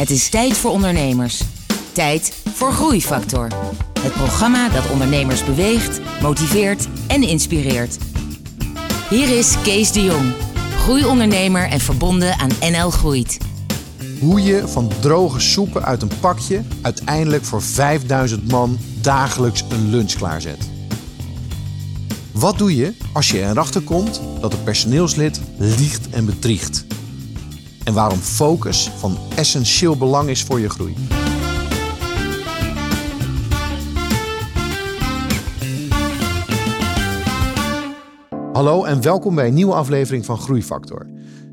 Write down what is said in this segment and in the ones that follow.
Het is tijd voor ondernemers. Tijd voor Groeifactor. Het programma dat ondernemers beweegt, motiveert en inspireert. Hier is Kees de Jong, groeiondernemer en verbonden aan NL Groeit. Hoe je van droge soepen uit een pakje uiteindelijk voor 5000 man dagelijks een lunch klaarzet. Wat doe je als je erachter komt dat een personeelslid liegt en bedriegt? En waarom focus van essentieel belang is voor je groei? Hallo en welkom bij een nieuwe aflevering van Groeifactor.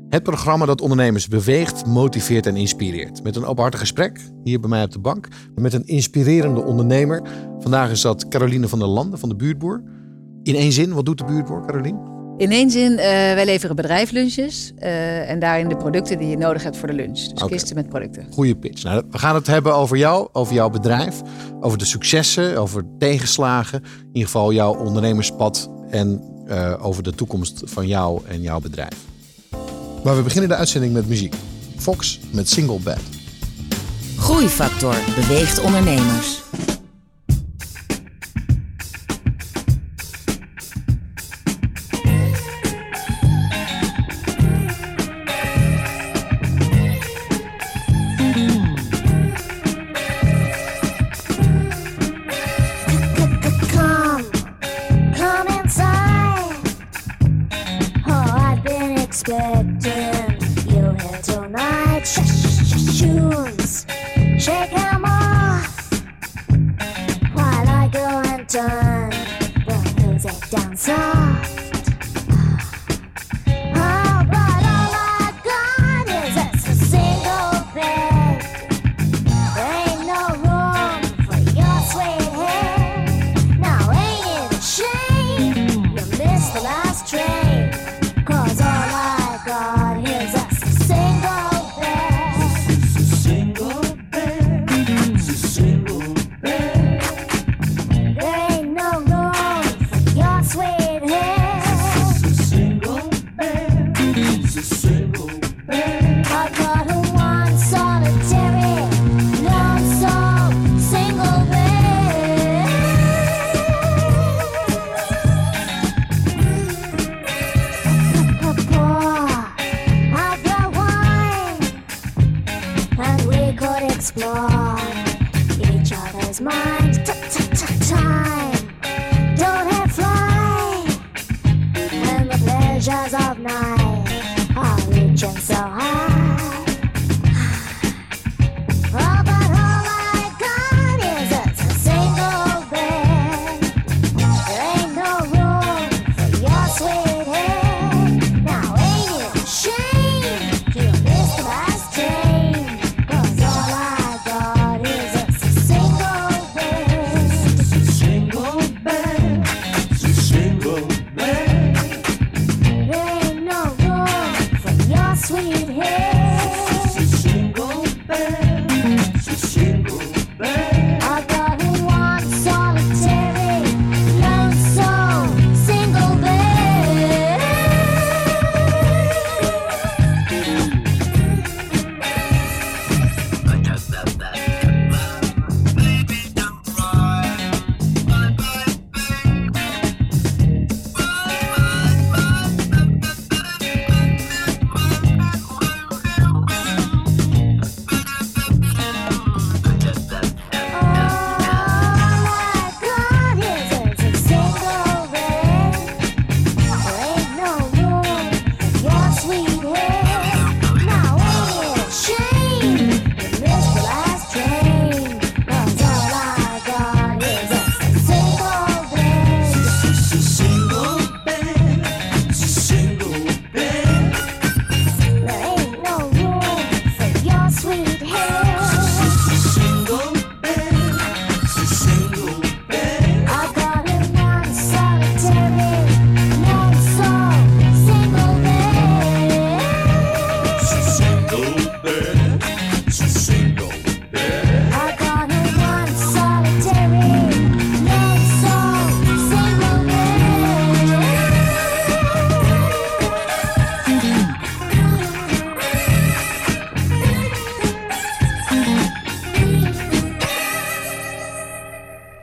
Het programma dat ondernemers beweegt, motiveert en inspireert. Met een openhartig gesprek hier bij mij op de bank met een inspirerende ondernemer. Vandaag is dat Caroline van der Landen van de Buurtboer. In één zin, wat doet de Buurtboer, Caroline? In één zin, uh, wij leveren bedrijflunches uh, en daarin de producten die je nodig hebt voor de lunch. Dus okay. kisten met producten. Goeie pitch. Nou, we gaan het hebben over jou, over jouw bedrijf, over de successen, over tegenslagen. In ieder geval jouw ondernemerspad en uh, over de toekomst van jou en jouw bedrijf. Maar we beginnen de uitzending met muziek. Fox met Single Bed. Groeifactor beweegt ondernemers.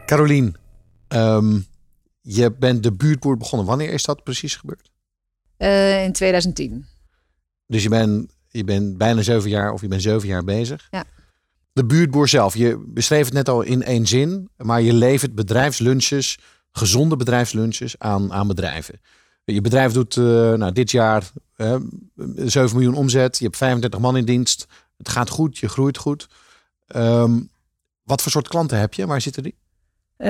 Carolien, ehm, je bent de buurtboer begonnen. Wanneer is dat precies gebeurd? Uh, in 2010. Dus je bent, je bent bijna zeven jaar of je bent zeven jaar bezig. Ja. De buurtboer zelf, je beschreef het net al in één zin, maar je levert bedrijfslunches, gezonde bedrijfslunches aan, aan bedrijven. Je bedrijf doet uh, nou, dit jaar uh, 7 miljoen omzet, je hebt 35 man in dienst, het gaat goed, je groeit goed. Um, wat voor soort klanten heb je? Waar zitten die? Uh,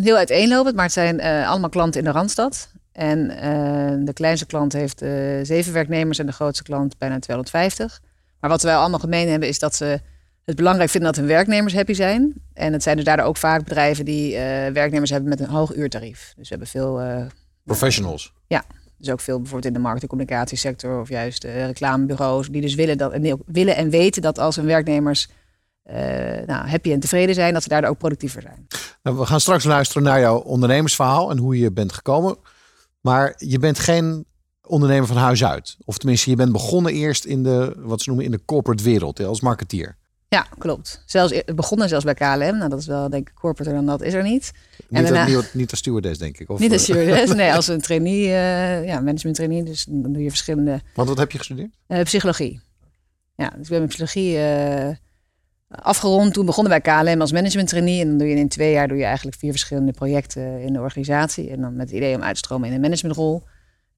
heel uiteenlopend, maar het zijn uh, allemaal klanten in de Randstad. En uh, de kleinste klant heeft zeven werknemers en de grootste klant bijna 250. Maar wat wij allemaal gemeen hebben is dat ze het belangrijk vinden dat hun werknemers happy zijn. En het zijn dus daardoor ook vaak bedrijven die werknemers hebben met een hoog uurtarief. Dus we hebben veel... Professionals? Ja, dus ook veel bijvoorbeeld in de markt- en communicatiesector of juist reclamebureaus. Die dus willen, dat, en willen en weten dat als hun werknemers nou, happy en tevreden zijn, dat ze daardoor ook productiever zijn. Nou, we gaan straks luisteren naar jouw ondernemersverhaal en hoe je bent gekomen. Maar je bent geen ondernemer van huis uit. Of tenminste, je bent begonnen eerst in de, wat ze noemen, in de corporate wereld, als marketeer. Ja, klopt. Zelfs e-, begonnen zelfs bij KLM. Nou, dat is wel, denk ik, corporate dan dat is er niet. Niet, en daarna, niet, niet als stewardess, denk ik. Of, niet als stewardess, nee, als een trainee, uh, ja, management trainee. Dus dan doe je verschillende... Want wat heb je gestudeerd? Uh, psychologie. Ja, dus ik ben met psychologie... Uh, afgerond. Toen begonnen bij KLM als management trainee. En dan doe je in twee jaar doe je eigenlijk vier verschillende projecten in de organisatie. En dan met het idee om uit te stromen in een managementrol.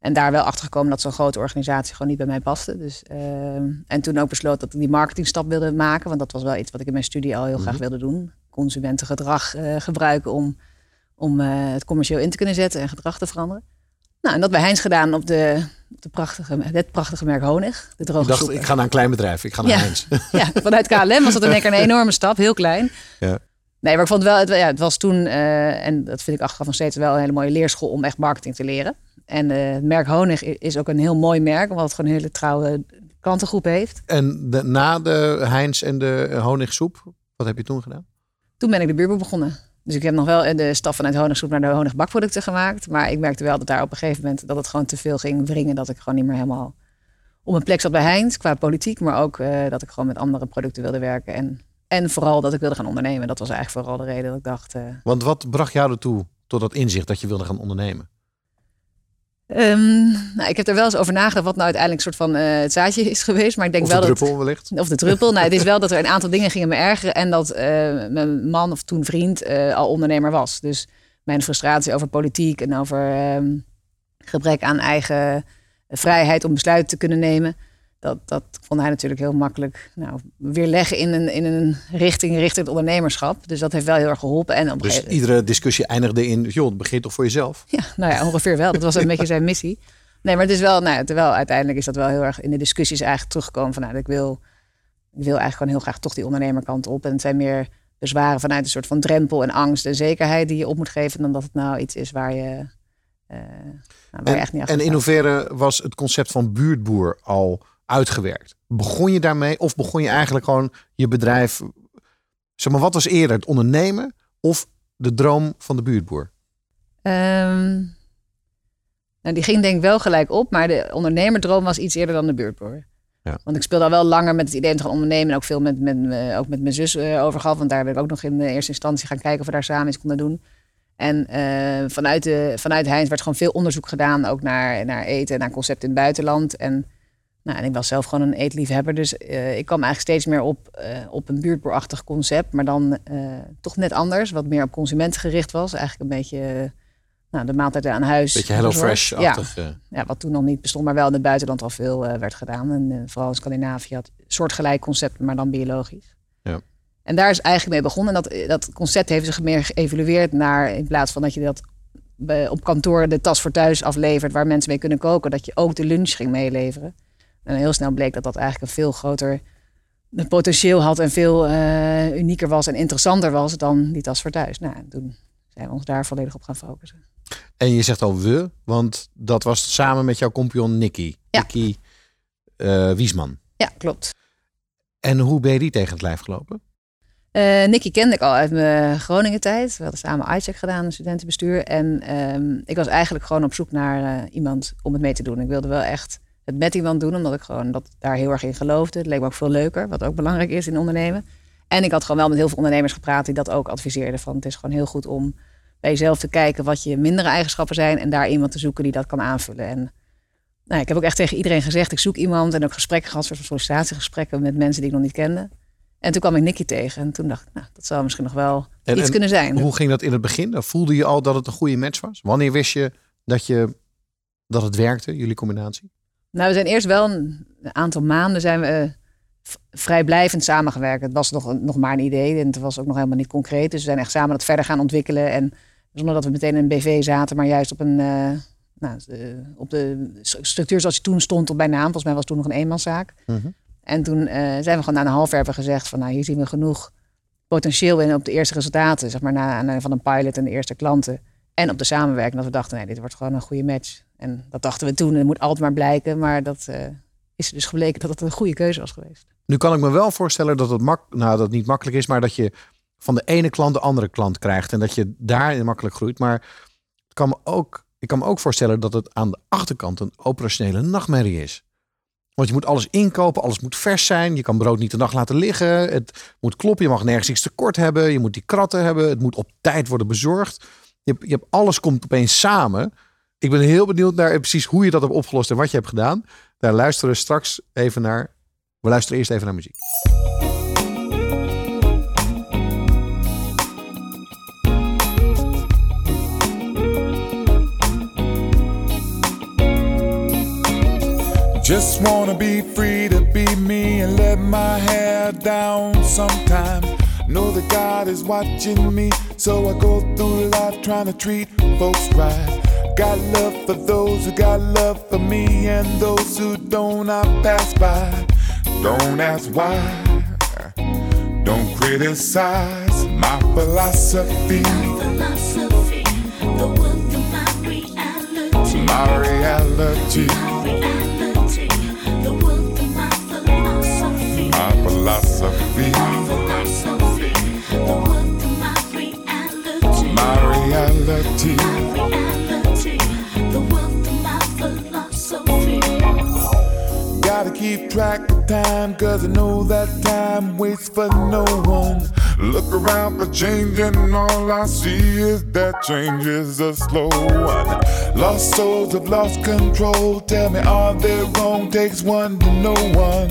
En daar wel achter gekomen dat zo'n grote organisatie gewoon niet bij mij paste. Dus, uh, en toen ook besloten dat ik die marketingstap wilde maken. Want dat was wel iets wat ik in mijn studie al heel graag mhm. wilde doen. Consumentengedrag uh, gebruiken om, om uh, het commercieel in te kunnen zetten en gedrag te veranderen. Nou, en dat bij Heinz gedaan op de, de prachtige, het prachtige merk Honig. De droge ik dacht, ik ga naar een klein bedrijf. Ik ga naar ja. Heinz. ja, vanuit KLM was dat in één keer een enorme stap. Heel klein. Ja. Nee, maar ik vond wel, het, ja, het was toen, uh, en dat vind ik achteraf nog steeds wel een hele mooie leerschool om echt marketing te leren. En uh, het merk Honig is ook een heel mooi merk, omdat het gewoon een hele trouwe klantengroep heeft. En de, na de Heinz en de honigsoep, wat heb je toen gedaan? Toen ben ik de buurboer begonnen. Dus ik heb nog wel de stap vanuit honigsoep naar de honigbakproducten gemaakt. Maar ik merkte wel dat daar op een gegeven moment dat het gewoon te veel ging wringen. Dat ik gewoon niet meer helemaal op een plek zat bij Heinz qua politiek. Maar ook uh, dat ik gewoon met andere producten wilde werken. En, en vooral dat ik wilde gaan ondernemen. Dat was eigenlijk vooral de reden dat ik dacht. Uh, Want wat bracht jou ertoe tot dat inzicht dat je wilde gaan ondernemen? Um, nou, ik heb er wel eens over nagedacht wat nou uiteindelijk een soort van uh, het zaadje is geweest. Maar ik denk of wel de druppel dat, wellicht. Of de druppel. nou, het is wel dat er een aantal dingen gingen me ergeren. En dat uh, mijn man of toen vriend uh, al ondernemer was. Dus mijn frustratie over politiek en over um, gebrek aan eigen vrijheid om besluiten te kunnen nemen dat, dat vond hij natuurlijk heel makkelijk nou, weer leggen in een, in een richting richting het ondernemerschap. Dus dat heeft wel heel erg geholpen. En op dus iedere discussie eindigde in, joh, het begint toch voor jezelf? Ja, nou ja, ongeveer wel. Dat was een beetje zijn missie. Nee, maar het is wel, nou, terwijl uiteindelijk is dat wel heel erg in de discussies eigenlijk teruggekomen van, nou, ik wil, ik wil eigenlijk gewoon heel graag toch die ondernemerkant op. En het zijn meer bezwaren vanuit een soort van drempel en angst en zekerheid die je op moet geven, dan dat het nou iets is waar je, uh, nou, waar en, je echt niet En in hoeverre was het concept van buurtboer al uitgewerkt? Begon je daarmee of begon je eigenlijk gewoon je bedrijf... Zeg maar, wat was eerder, het ondernemen of de droom van de buurtboer? Um, nou, die ging denk ik wel gelijk op, maar de ondernemerdroom was iets eerder dan de buurtboer. Ja. Want ik speelde al wel langer met het idee om te gaan ondernemen. En ook veel met, met, ook met mijn zus uh, over gehad. Want daar ben ik ook nog in de eerste instantie gaan kijken of we daar samen iets konden doen. En uh, vanuit, de, vanuit Heinz werd gewoon veel onderzoek gedaan. Ook naar, naar eten en naar concepten in het buitenland. En nou, en ik was zelf gewoon een eetliefhebber. Dus uh, ik kwam eigenlijk steeds meer op, uh, op een buurtboerachtig concept. Maar dan uh, toch net anders. Wat meer op consumenten gericht was. Eigenlijk een beetje nou, de maaltijd aan huis. Beetje Hello Fresh-achtig. Ja. ja, wat toen nog niet bestond. Maar wel in het buitenland al veel werd gedaan. En vooral in Scandinavië had soortgelijk concept, maar dan biologisch. Ja. En daar is eigenlijk mee begonnen. En dat, dat concept heeft zich meer geëvalueerd naar... in plaats van dat je dat op kantoor de tas voor thuis aflevert... waar mensen mee kunnen koken... dat je ook de lunch ging meeleveren. En heel snel bleek dat dat eigenlijk een veel groter potentieel had en veel uh, unieker was en interessanter was dan die tas voor thuis. Nou, en toen zijn we ons daar volledig op gaan focussen. En je zegt al we, want dat was samen met jouw compagnon Nicky. Ja. Nicky uh, Wiesman. Ja, klopt. En hoe ben je die tegen het lijf gelopen? Uh, Nicky kende ik al uit mijn Groningen tijd. We hadden samen iCheck gedaan, een studentenbestuur. En um, ik was eigenlijk gewoon op zoek naar uh, iemand om het mee te doen. Ik wilde wel echt het met iemand doen, omdat ik gewoon dat daar heel erg in geloofde. Het leek me ook veel leuker, wat ook belangrijk is in ondernemen. En ik had gewoon wel met heel veel ondernemers gepraat die dat ook adviseerden. Van het is gewoon heel goed om bij jezelf te kijken wat je mindere eigenschappen zijn. En daar iemand te zoeken die dat kan aanvullen. En nou, ik heb ook echt tegen iedereen gezegd, ik zoek iemand. En ook gesprekken gehad, soort van sollicitatiegesprekken met mensen die ik nog niet kende. En toen kwam ik Nicky tegen. En toen dacht ik, nou, dat zou misschien nog wel En- iets en kunnen zijn. Hoe ging dat in het begin? Voelde je al dat het een goede match was? Wanneer wist je dat, je, dat het werkte, jullie combinatie? Nou, we zijn eerst wel een aantal maanden zijn we eh, vrijblijvend samengewerkt. Het was nog, nog maar een idee en het was ook nog helemaal niet concreet. Dus we zijn echt samen dat verder gaan ontwikkelen. En zonder dat we meteen in een BV zaten, maar juist op, een, eh, nou, eh, op de st- structuur zoals die toen stond op bij naam. Volgens mij was het toen nog een eenmanszaak. Mhm. En toen zijn we gewoon na een half jaar hebben gezegd van nou, hier zien we genoeg potentieel in op de eerste resultaten. Zeg maar na aanleiding van een pilot en de eerste klanten. En op de samenwerking dat we dachten, nee, dit wordt gewoon een goede match. En dat dachten we toen, en het moet altijd maar blijken. Maar dat eh, is dus gebleken dat het een goede keuze was geweest. Nu kan ik me wel voorstellen dat het, mak nou, dat niet makkelijk is, maar dat je van de ene klant de andere klant krijgt en dat je daarin makkelijk groeit. Maar kan me ook, ik kan me ook voorstellen dat het aan de achterkant een operationele nachtmerrie is. Want je moet alles inkopen, alles moet vers zijn. Je kan brood niet de nacht laten liggen. Het moet kloppen, je mag nergens iets tekort hebben. Je moet die kratten hebben. Het moet op tijd worden bezorgd. Je je hebt, alles komt opeens samen. Ik ben heel benieuwd naar precies hoe je dat hebt opgelost en wat je hebt gedaan. Daar luisteren we straks even naar. We luisteren eerst even naar muziek. Just wanna be free to be me and let my hair down sometime. Know that God is watching me, so I go through life trying to treat folks right. Got love for those who got love for me, and those who don't, I pass by. Don't ask why, don't criticize my philosophy, My philosophy, the world of my reality. my reality, reality, the world of my philosophy. my philosophy, philosophy, reality. my reality. the world of my philosophy. Gotta keep track of time, cause I know that time waits for no one. Look around for change, and all I see is that change is a slow one. Lost souls have lost control. Tell me, are they wrong? Takes one to know one.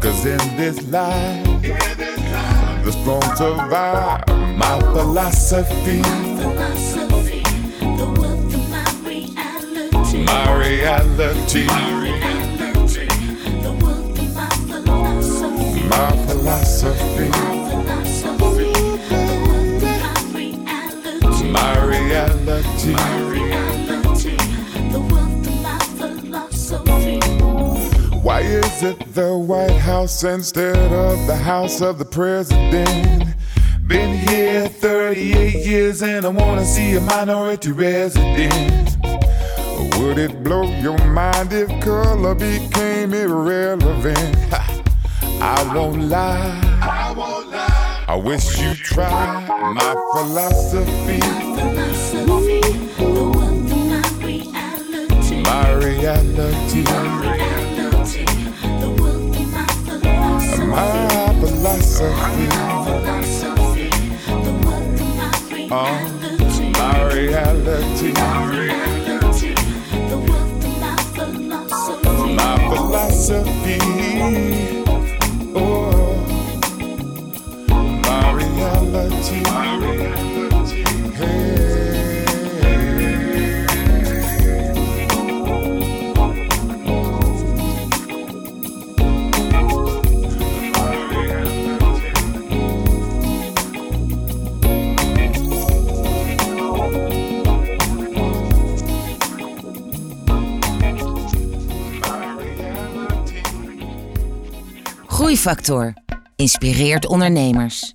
Cause in this life, the strong survive. My philosophy, Philosophy, the world of my reality. my reality, My reality, the world of my philosophy. my philosophy, philosophy, the world of my reality. my reality. reality, the world of my philosophy. Why is it the White House instead of the House of the President? Been here 38 years and I wanna see a minority resident. Would it blow your mind if color became irrelevant? Ha, I won't lie. I won't lie. I wish you tried my philosophy, My Philosophy, the world of my reality. my reality, My reality, the world of my philosophy. my philosophy. philosophy, the world of my reality. My reality, reality, the world of my philosophy. my philosophy. Oh, my reality, my reality. Hey. Groeifactor inspireert ondernemers.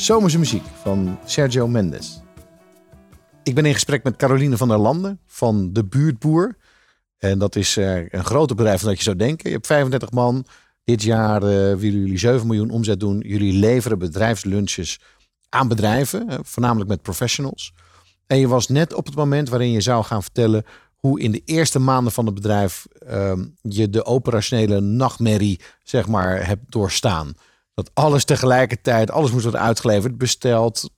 Zomerse muziek van Sergio Mendes. Ik ben in gesprek met Caroline van der Landen van De Buurtboer. En dat is eh, een groter bedrijf dan dat je zou denken. Je hebt 35 man. Dit jaar eh, willen jullie 7 miljoen omzet doen. Jullie leveren bedrijfslunches aan bedrijven, eh, voornamelijk met professionals. En je was net op het moment waarin je zou gaan vertellen hoe in de eerste maanden van het bedrijf ehm, je de operationele nachtmerrie, zeg maar, hebt doorstaan. Dat alles tegelijkertijd, alles moest worden uitgeleverd, besteld.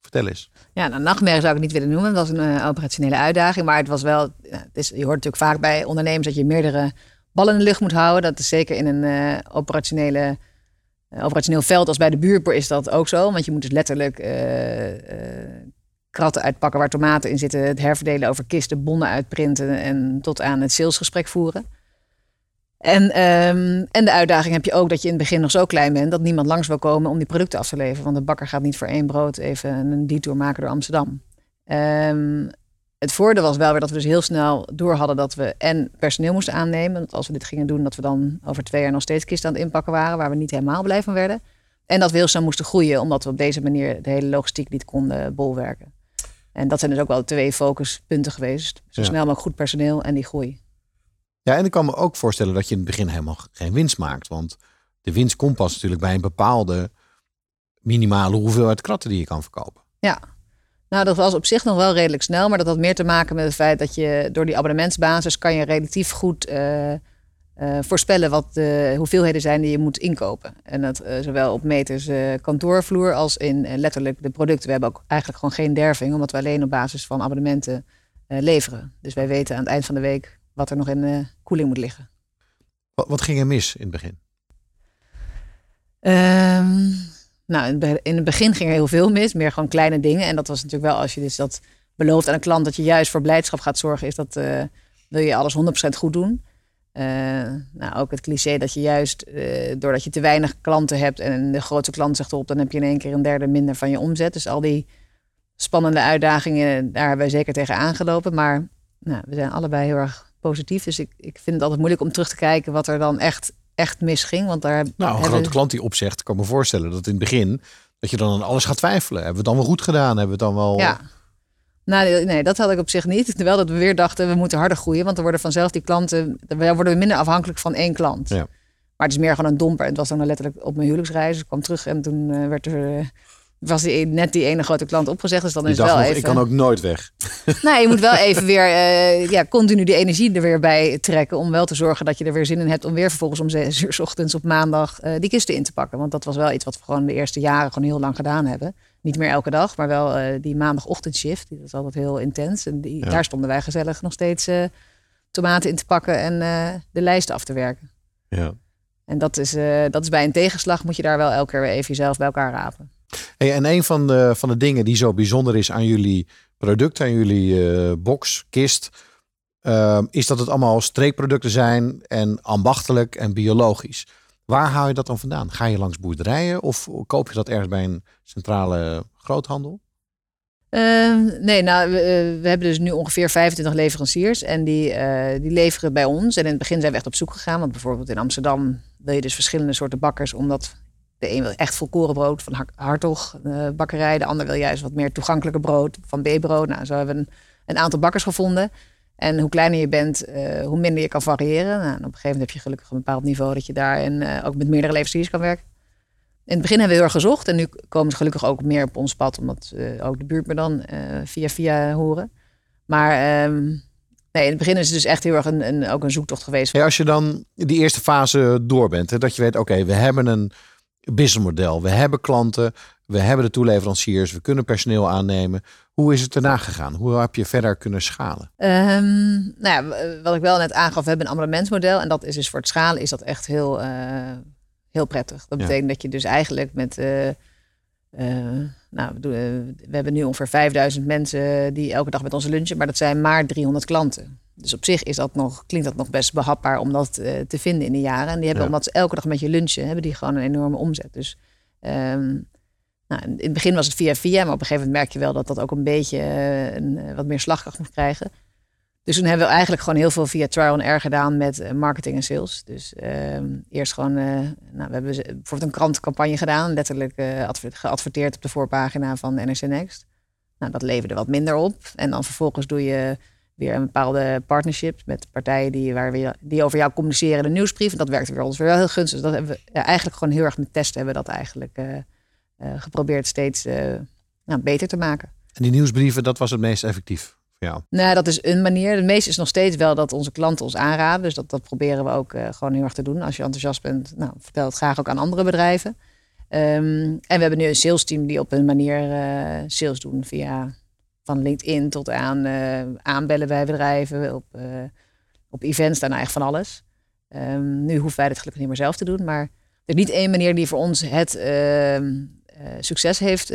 Vertel eens. Ja, nou, nachtmerrie zou ik niet willen noemen. Dat was een eh, operationele uitdaging. Maar het was wel. het is, je hoort natuurlijk vaak bij ondernemers dat je meerdere ballen in de lucht moet houden. Dat is zeker in een eh, operationele, eh, operationeel veld als bij de buurtboer is dat ook zo. Want je moet dus letterlijk kratten uitpakken waar tomaten in zitten. Het herverdelen over kisten, bonnen uitprinten en tot aan het salesgesprek voeren. En, ehm, en de uitdaging heb je ook dat je in het begin nog zo klein bent dat niemand langs wil komen om die producten af te leveren. Want de bakker gaat niet voor één brood even een detour maken door Amsterdam. Ehm, het voordeel was wel weer dat we dus heel snel door hadden dat we en personeel moesten aannemen. Want als we dit gingen doen, dat we dan over twee jaar nog steeds kisten aan het inpakken waren, waar we niet helemaal blij van werden. En dat we heel snel moesten groeien, omdat we op deze manier de hele logistiek niet konden bolwerken. En dat zijn dus ook wel twee focuspunten geweest. Zo Ja. snel mogelijk goed personeel en die groei. Ja, en ik kan me ook voorstellen dat je in het begin helemaal geen winst maakt. Want de winst komt pas natuurlijk bij een bepaalde minimale hoeveelheid kratten die je kan verkopen. Ja, Nou, dat was op zich nog wel redelijk snel, maar dat had meer te maken met het feit dat je door die abonnementsbasis kan je relatief goed eh, eh, voorspellen wat de hoeveelheden zijn die je moet inkopen. En dat eh, zowel op meters kantoorvloer als in letterlijk de producten. We hebben ook eigenlijk gewoon geen derving, omdat we alleen op basis van abonnementen leveren. Dus wij weten aan het eind van de week wat er nog in de koeling moet liggen. Wat, wat ging er mis in het begin? Ehm, nou, in het be- in het begin ging er heel veel mis, meer gewoon kleine dingen. En dat was natuurlijk wel als je dus dat belooft aan een klant dat je juist voor blijdschap gaat zorgen, is dat eh, wil je alles 100% goed doen. Eh, nou, ook het cliché dat je juist eh, doordat je te weinig klanten hebt en de grootste klant zegt op, dan heb je in één keer een derde minder van je omzet. Dus al die spannende uitdagingen, daar hebben wij zeker tegen aangelopen. Maar nou, we zijn allebei heel erg positief. Dus ik, ik vind het altijd moeilijk om terug te kijken wat er dan echt, echt misging. Want daar Nou, een grote klant die opzegt, kan me voorstellen dat in het begin dat je dan aan alles gaat twijfelen. Hebben we het dan wel goed gedaan? Hebben we het dan wel? Ja. Nou, nee, dat had ik op zich niet. Terwijl dat we weer dachten, we moeten harder groeien. Want dan worden vanzelf die klanten, dan worden we minder afhankelijk van één klant. Ja. Maar het is meer gewoon een domper. Het was dan letterlijk op mijn huwelijksreis. Ik kwam terug en toen eh, werd er, eh, was die, net die ene grote klant opgezegd. Dus dan Je is wel nog, even... ik kan ook nooit weg. Nou, je moet wel even weer eh, ja, continu de energie er weer bij trekken. Om wel te zorgen dat je er weer zin in hebt om weer vervolgens om zes uur 's ochtends op maandag eh, die kisten in te pakken. Want dat was wel iets wat we gewoon de eerste jaren gewoon heel lang gedaan hebben. Niet meer elke dag, maar wel eh, die maandagochtendshift. Die was altijd heel intens. En die, Ja. daar stonden wij gezellig nog steeds tomaten in te pakken en de lijsten af te werken. Ja. En dat is, dat is bij een tegenslag moet je daar wel elke keer weer even jezelf bij elkaar rapen. En een van de, van de dingen die zo bijzonder is aan jullie product, aan jullie eh, box, kist, ehm, is dat het allemaal streekproducten zijn en ambachtelijk en biologisch. Waar haal je dat dan vandaan? Ga je langs boerderijen of koop je dat ergens bij een centrale groothandel? Ehm, nee, nou, we, eh, we hebben dus nu ongeveer 25 leveranciers en die, eh, die leveren bij ons. En in het begin zijn we echt op zoek gegaan, want bijvoorbeeld in Amsterdam wil je dus verschillende soorten bakkers, omdat de een wil echt volkorenbrood van Har- Hartog eh, bakkerij, de ander wil juist wat meer toegankelijker brood van B-brood. Nou, zo hebben we een, aantal bakkers gevonden. En hoe kleiner je bent, eh, hoe minder je kan variëren. Nou, op een gegeven moment heb je gelukkig een bepaald niveau dat je daarin eh, ook met meerdere leveranciers kan werken. In het begin hebben we heel erg gezocht en nu komen ze gelukkig ook meer op ons pad, omdat ook de buurt me dan via via horen. Maar ehm, nee, in het begin is het dus echt heel erg een, een, ook een zoektocht geweest. Als je dan die eerste fase door bent, hè, dat je weet, oké, we hebben een businessmodel, we hebben klanten, we hebben de toeleveranciers, we kunnen personeel aannemen. Hoe is het daarna gegaan? Hoe heb je verder kunnen schalen? Ehm, nou ja, wat ik wel net aangaf, we hebben een abonnementsmodel. En dat is dus voor het schalen is dat echt heel, eh, heel prettig. Dat Ja. betekent dat je dus eigenlijk met... eh, eh, nou, we hebben nu ongeveer 5000 mensen die elke dag met ons lunchen. Maar dat zijn maar 300 klanten. Dus op zich is dat nog, klinkt dat nog best behapbaar om dat eh, te vinden in de jaren. En die hebben, Ja. omdat ze elke dag met je lunchen, hebben die gewoon een enorme omzet. Dus ehm, nou, in het begin was het via via, maar op een gegeven moment merk je wel dat dat ook een beetje eh, een, eh, wat meer slagkracht moet krijgen. Dus toen hebben we eigenlijk gewoon heel veel via trial and error gedaan met marketing en sales. Dus ehm, eerst gewoon, nou, we hebben bijvoorbeeld een krantencampagne gedaan, letterlijk adver- geadverteerd op de voorpagina van NRC Next. Nou, dat leverde wat minder op. En dan vervolgens doe je weer een bepaalde partnership met partijen die, waar we, die over jou communiceren in een nieuwsbrief. En dat werkte weer ons weer wel heel gunstig. Dus dat hebben we ja, eigenlijk gewoon heel erg met testen hebben we dat eigenlijk eh, eh, geprobeerd steeds nou, beter te maken. En die nieuwsbrieven, dat was het meest effectief voor jou. Nou, dat is een manier. De meeste is nog steeds wel dat onze klanten ons aanraden. Dus dat, dat proberen we ook gewoon heel erg te doen. Als je enthousiast bent, nou, vertel het graag ook aan andere bedrijven. Ehm, en we hebben nu een sales team die op een manier sales doen via van LinkedIn tot aan eh, aanbellen bij bedrijven, op, eh, op events, daarna echt van alles. Ehm, nu hoeven wij het gelukkig niet meer zelf te doen, maar er is niet één manier die voor ons het ehm, eh, succes heeft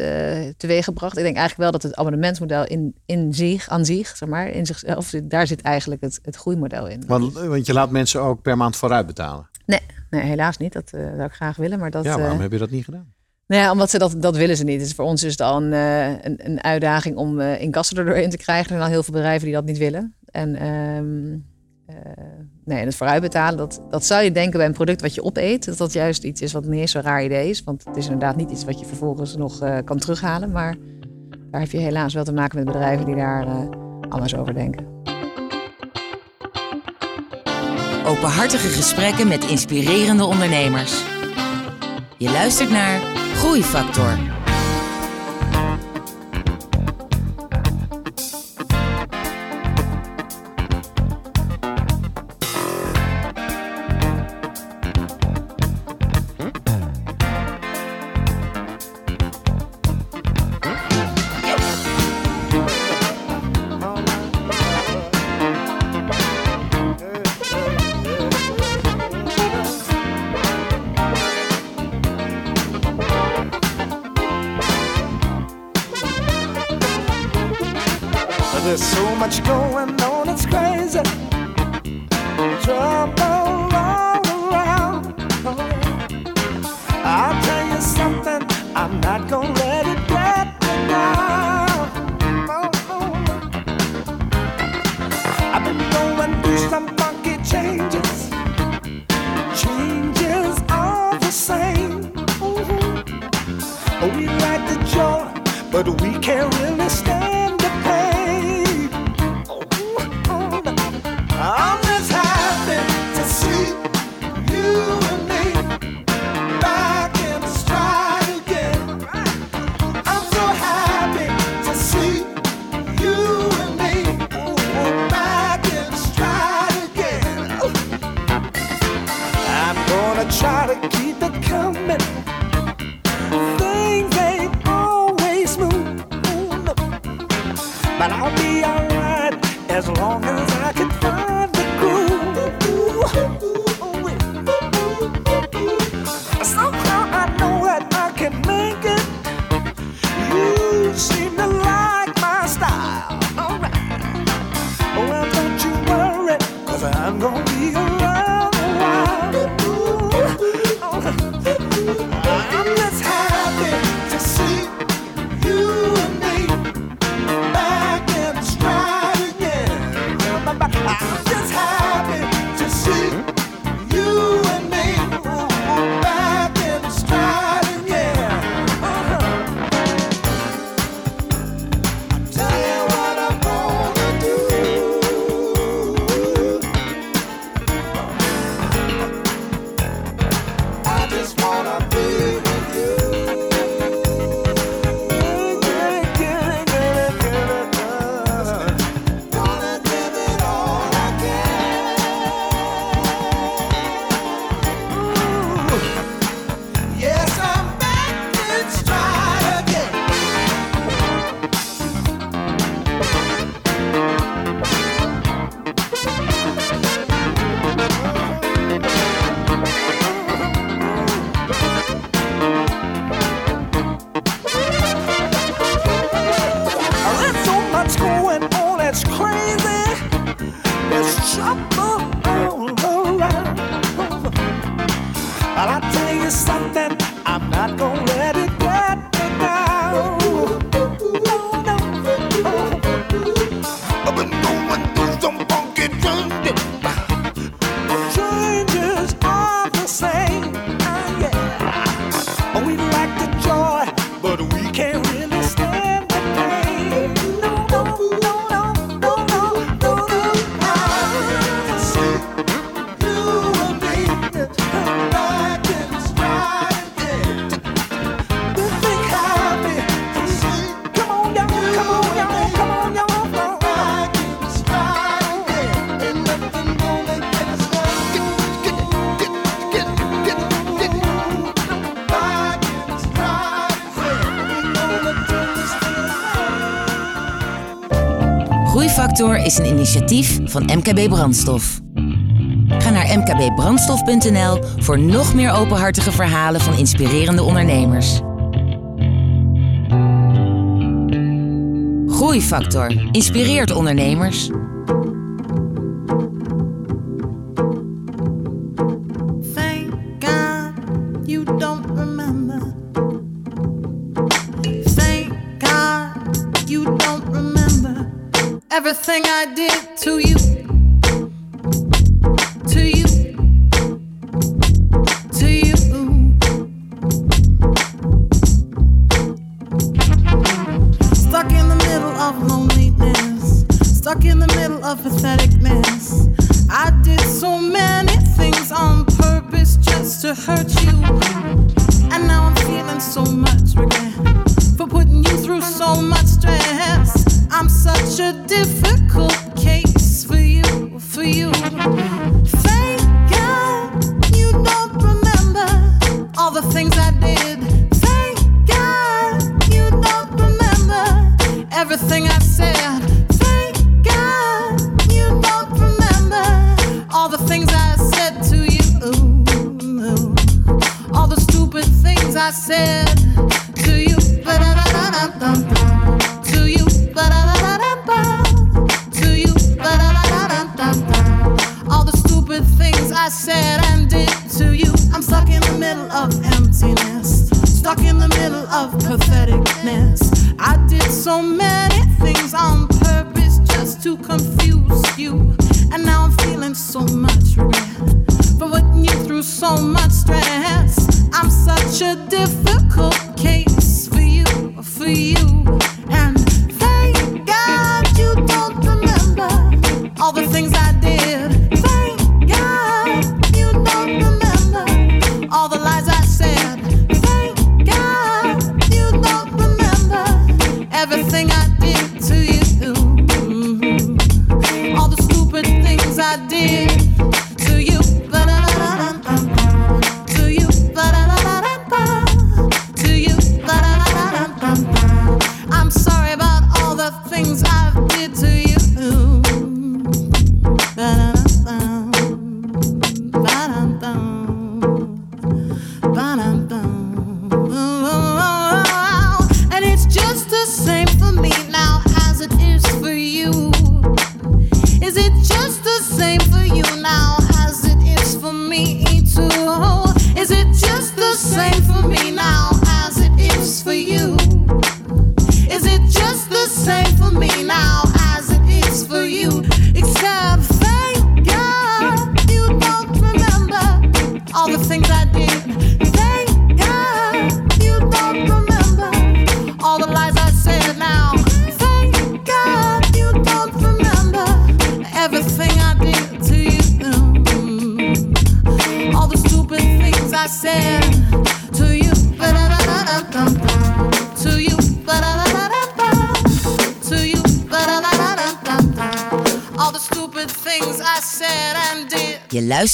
teweeggebracht. Ik denk eigenlijk wel dat het abonnementsmodel in, in zich, aan zich, zeg maar, in zichzelf, daar zit eigenlijk het, het groeimodel in. Want, want je laat mensen ook per maand vooruit betalen. Nee, nee, helaas niet. Dat zou ik graag willen, maar dat. ja, waarom heb je dat niet gedaan? Nou ja, omdat ze dat, dat willen ze niet. Dus voor ons is het al een, eh, een, uitdaging om eh inkassen er doorheen te krijgen. Er zijn al heel veel bedrijven die dat niet willen. En ehm, eh, nee, en het vooruitbetalen, dat, dat zou je denken bij een product wat je opeet. Dat dat juist iets is wat niet zo'n raar idee is. Want het is inderdaad niet iets wat je vervolgens nog kan terughalen. Maar daar heb je helaas wel te maken met bedrijven die daar anders over denken. Openhartige gesprekken met inspirerende ondernemers. Je luistert naar Groeifactor. but I'll be alright as long as I can find. Groeifactor is een initiatief van MKB Brandstof. Ga naar mkbbrandstof.nl voor nog meer openhartige verhalen van inspirerende ondernemers. Groeifactor inspireert ondernemers.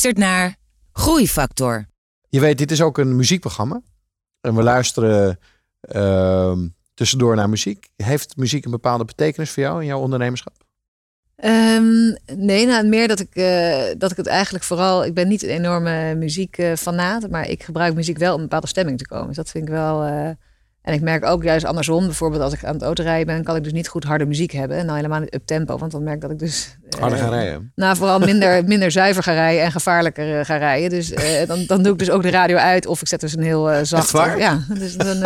Luistert naar Groeifactor. Je weet, dit is ook een muziekprogramma. En we luisteren ehm, tussendoor naar muziek. Heeft muziek een bepaalde betekenis voor jou in jouw ondernemerschap? Ehm, nee, nou, meer dat ik, eh, dat ik het eigenlijk vooral... Ik ben niet een enorme muziekfanaat, maar ik gebruik muziek wel om een bepaalde stemming te komen. Dus dat vind ik wel... en ik merk ook juist andersom, bijvoorbeeld als ik aan het autorijden ben, kan ik dus niet goed harde muziek hebben. En nou helemaal niet up tempo, want dan merk ik dat ik dus... eh, Harder gaan rijden. Nou, vooral minder, minder zuiver ga rijden en gevaarlijker eh, ga rijden. Dus eh, dan, dan doe ik dus ook de radio uit of ik zet dus een heel zacht... Ja, dus dan...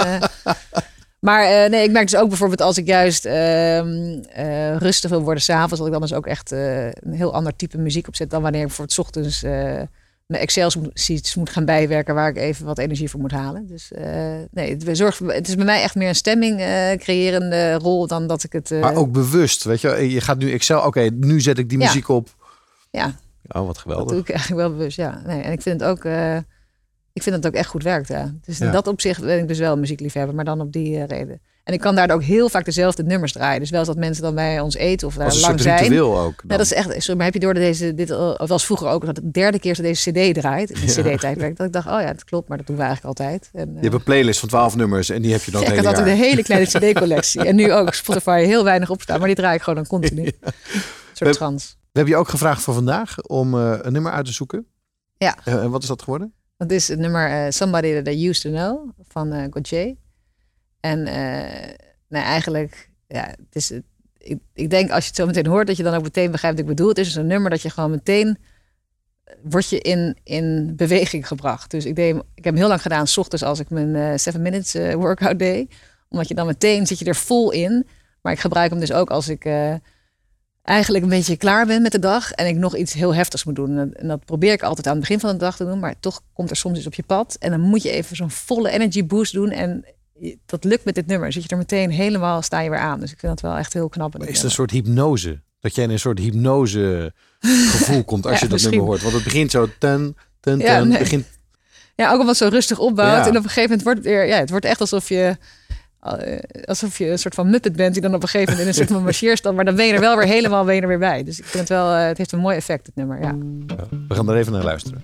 maar nee, ik merk dus ook bijvoorbeeld als ik juist ehm, eh, rustig wil worden s'avonds, dat ik dan dus ook echt een heel ander type muziek opzet dan wanneer ik voor het ochtends mijn Excel sheets moet gaan bijwerken waar ik even wat energie voor moet halen. Dus eh, nee, het, zorgt, het is bij mij echt meer een stemming eh, creërende rol dan dat ik het... eh, Maar ook bewust, weet je. Je gaat nu Excel, oké, nu zet ik die Ja. muziek op. Ja, Oh, wat Dat geweldig. doe ik eigenlijk wel bewust, ja. Nee, en ik vind het ook, ik vind dat het ook echt goed werkt, ja. Dus in Ja. dat opzicht ben ik dus wel een muziekliefhebber, maar dan op die reden. En ik kan daar ook heel vaak dezelfde nummers draaien. Dus wel eens dat mensen dan bij ons eten of daar Als een lang soort zijn. ritueel ook. Ja, dat is echt. Sorry, maar heb je door deze dit of was vroeger ook dat de derde keer dat deze CD draait, in het CD-tijdperk, dat ik dacht, oh ja, dat klopt, maar dat doen we eigenlijk altijd. En, Je hebt een playlist van 12 nummers en die heb je dan ja, het ik had altijd een hele kleine CD-collectie en nu ook Spotify heel weinig opstaan, maar die draai ik gewoon dan continu. Een soort We- trans. We hebben je ook gevraagd voor vandaag om eh, een nummer uit te zoeken. Ja. Eh, en wat is dat geworden? Dat is het nummer eh, Somebody That I Used To Know van eh Gautier. En eh nou, eigenlijk, ja, het is, ik, ik denk als je het zo meteen hoort, dat je dan ook meteen begrijpt wat ik bedoel. Het is dus een nummer dat je gewoon meteen, eh, word je in, in beweging gebracht. Dus ik, deed, ik heb hem heel lang gedaan, s ochtends als ik mijn eh 7 minutes eh, workout deed. Omdat je dan meteen zit je er vol in. Maar ik gebruik hem dus ook als ik eigenlijk een beetje klaar ben met de dag en ik nog iets heel heftigs moet doen. En dat, en dat probeer ik altijd aan het begin van de dag te doen, maar toch komt er soms iets op je pad. En dan moet je even zo'n volle energy boost doen. En dat lukt met dit nummer. Zit je er meteen helemaal, sta je weer aan. Dus ik vind dat wel echt heel knap. Is het een soort hypnose? Dat jij in een soort hypnose gevoel komt als Ja, je dat misschien. nummer hoort. Want het begint zo ten, ten, ten. Ja, nee. begint, Ja, ook omdat het zo rustig opbouwt. Ja. En op een gegeven moment wordt het weer, ja, het wordt echt alsof je, eh, alsof je een soort van muppet bent die dan op een gegeven moment in een soort van marcheerstand. Maar dan ben je er wel weer helemaal ben je er weer bij. Dus ik vind het wel, eh, het heeft een mooi effect, het nummer. Ja. we gaan er even naar luisteren.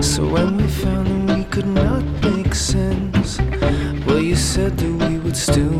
So when we found that we could not make sense, well, you said that we would still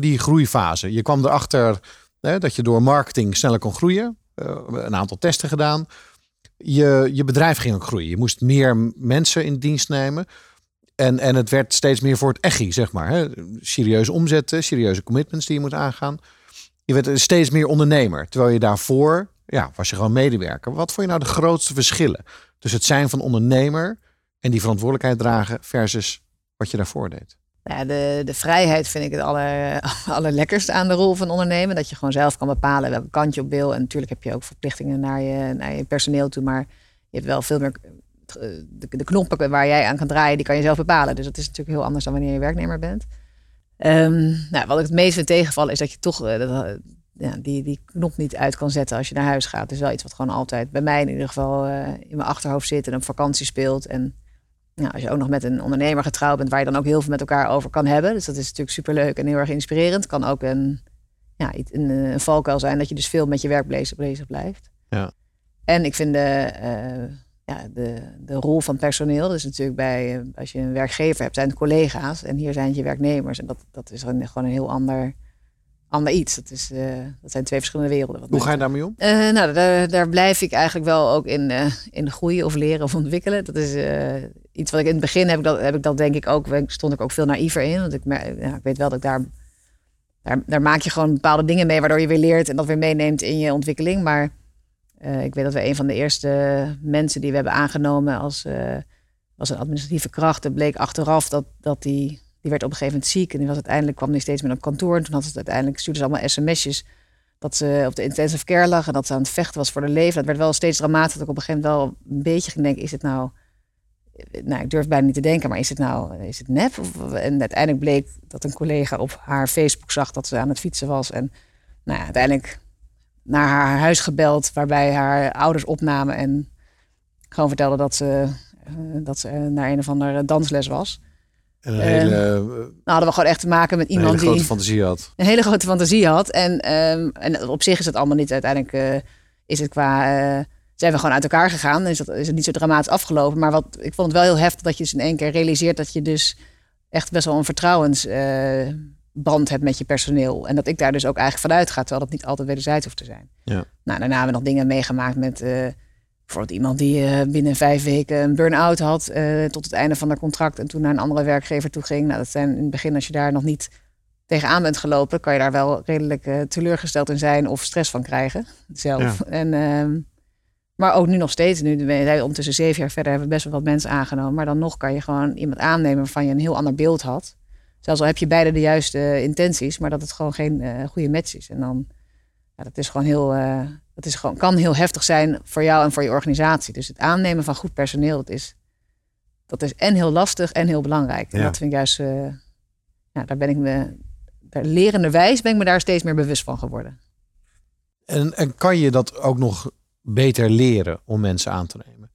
die groeifase. Je kwam erachter hè, dat je door marketing sneller kon groeien. Eh, een aantal testen gedaan. Je, je bedrijf ging ook groeien. Je moest meer mensen in dienst nemen. En, en het werd steeds meer voor het echi, zeg maar. Hè. Serieuze omzetten, serieuze commitments die je moet aangaan. Je werd steeds meer ondernemer. Terwijl je daarvoor, ja, was je gewoon medewerker. Wat vond je nou de grootste verschillen tussen het zijn van ondernemer en die verantwoordelijkheid dragen versus wat je daarvoor deed? Nou, ja, de, de vrijheid vind ik het aller, aan de rol van ondernemen. Dat je gewoon zelf kan bepalen welke kant je op wil. En natuurlijk heb je ook verplichtingen naar je, je personeel toe. Maar je hebt wel veel meer... eh, De, de knoppen waar jij aan kan draaien, die kan je zelf bepalen. Dus dat is natuurlijk heel anders dan wanneer je werknemer bent. Ehm, nou, wat ik het meest vind tegenvallen is dat je toch eh, dat, eh, ja, die, die knop niet uit kan zetten als je naar huis gaat. Dus wel iets wat gewoon altijd bij mij in ieder geval in mijn achterhoofd zit en op vakantie speelt. En ja, als je ook nog met een ondernemer getrouwd bent, waar je dan ook heel veel met elkaar over kan hebben. Dus dat is natuurlijk superleuk en heel erg inspirerend. Kan ook een, ja, een, eh, een valkuil zijn dat je dus veel met je werk bezig, blijft. Ja. En ik vind de, eh, ja, de, de rol van personeel, dus natuurlijk bij, eh, als je een werkgever hebt, zijn het collega's. En hier zijn het je werknemers. En dat, dat is gewoon een heel ander, ander iets. Dat, is, eh, dat zijn twee verschillende werelden. wat Hoe ga je daarmee om? eh, nou, daar, daar blijf ik eigenlijk wel ook in, eh, in groeien of leren of ontwikkelen. Dat is iets wat ik in het begin heb ik dat, heb ik dat denk ik ook, stond ik ook veel naïver in. Want ik, ik weet wel dat ik daar daar, daar maak je gewoon bepaalde dingen mee, waardoor je weer leert en dat weer meeneemt in je ontwikkeling. Maar ik weet dat we een van de eerste mensen die we hebben aangenomen als was een administratieve kracht. Het bleek achteraf dat, dat die, die werd op een gegeven moment ziek. En die was uiteindelijk kwam die steeds meer op kantoor. En toen had het uiteindelijk stuurde ze allemaal sms'jes dat ze op de intensive care lag en dat ze aan het vechten was voor haar leven. Dat werd wel steeds dramatisch. Dat ik op een gegeven moment wel een beetje ging denken, is het nou... Nou, ik durf bijna niet te denken, maar is het nou is het nep? En uiteindelijk bleek dat een collega op haar Facebook zag dat ze aan het fietsen was. En nou uiteindelijk naar haar huis gebeld, waarbij haar ouders opnamen en gewoon vertelden dat ze, eh, dat ze naar een of andere dansles was. En een hele, eh, Nou hadden we gewoon echt te maken met een iemand hele grote die fantasie had. een hele grote fantasie had. En, ehm, en op zich is het allemaal niet. Uiteindelijk eh, is het qua. eh, zijn we gewoon uit elkaar gegaan. Is, dat, is het niet zo dramatisch afgelopen. Maar wat, ik vond het wel heel heftig dat je dus in één keer realiseert dat je dus echt best wel een vertrouwensband hebt met je personeel. En dat ik daar dus ook eigenlijk vanuit ga, terwijl dat niet altijd wederzijds hoeft te zijn. Ja. Nou, daarna hebben we nog dingen meegemaakt met eh, bijvoorbeeld iemand die eh, binnen vijf weken een burn-out had eh, tot het einde van haar contract en toen naar een andere werkgever toe ging. Nou, dat zijn in het begin als je daar nog niet tegenaan bent gelopen, kan je daar wel redelijk eh, teleurgesteld in zijn of stress van krijgen zelf. En, ehm, maar ook nu nog steeds, nu we ondertussen zeven jaar verder, hebben we best wel wat mensen aangenomen. Maar dan nog kan je gewoon iemand aannemen waarvan je een heel ander beeld had. Zelfs al heb je beide de juiste intenties, maar dat het gewoon geen goede match is. En dan, ja, dat is gewoon heel, dat is gewoon, kan heel heftig zijn voor jou en voor je organisatie. Dus het aannemen van goed personeel, dat is, dat is en heel lastig en heel belangrijk. En dat vind ik juist, eh, ja, daar ben ik me, daar lerenderwijs ben ik me daar steeds meer bewust van geworden. En, en kan je dat ook nog beter leren om mensen aan te nemen?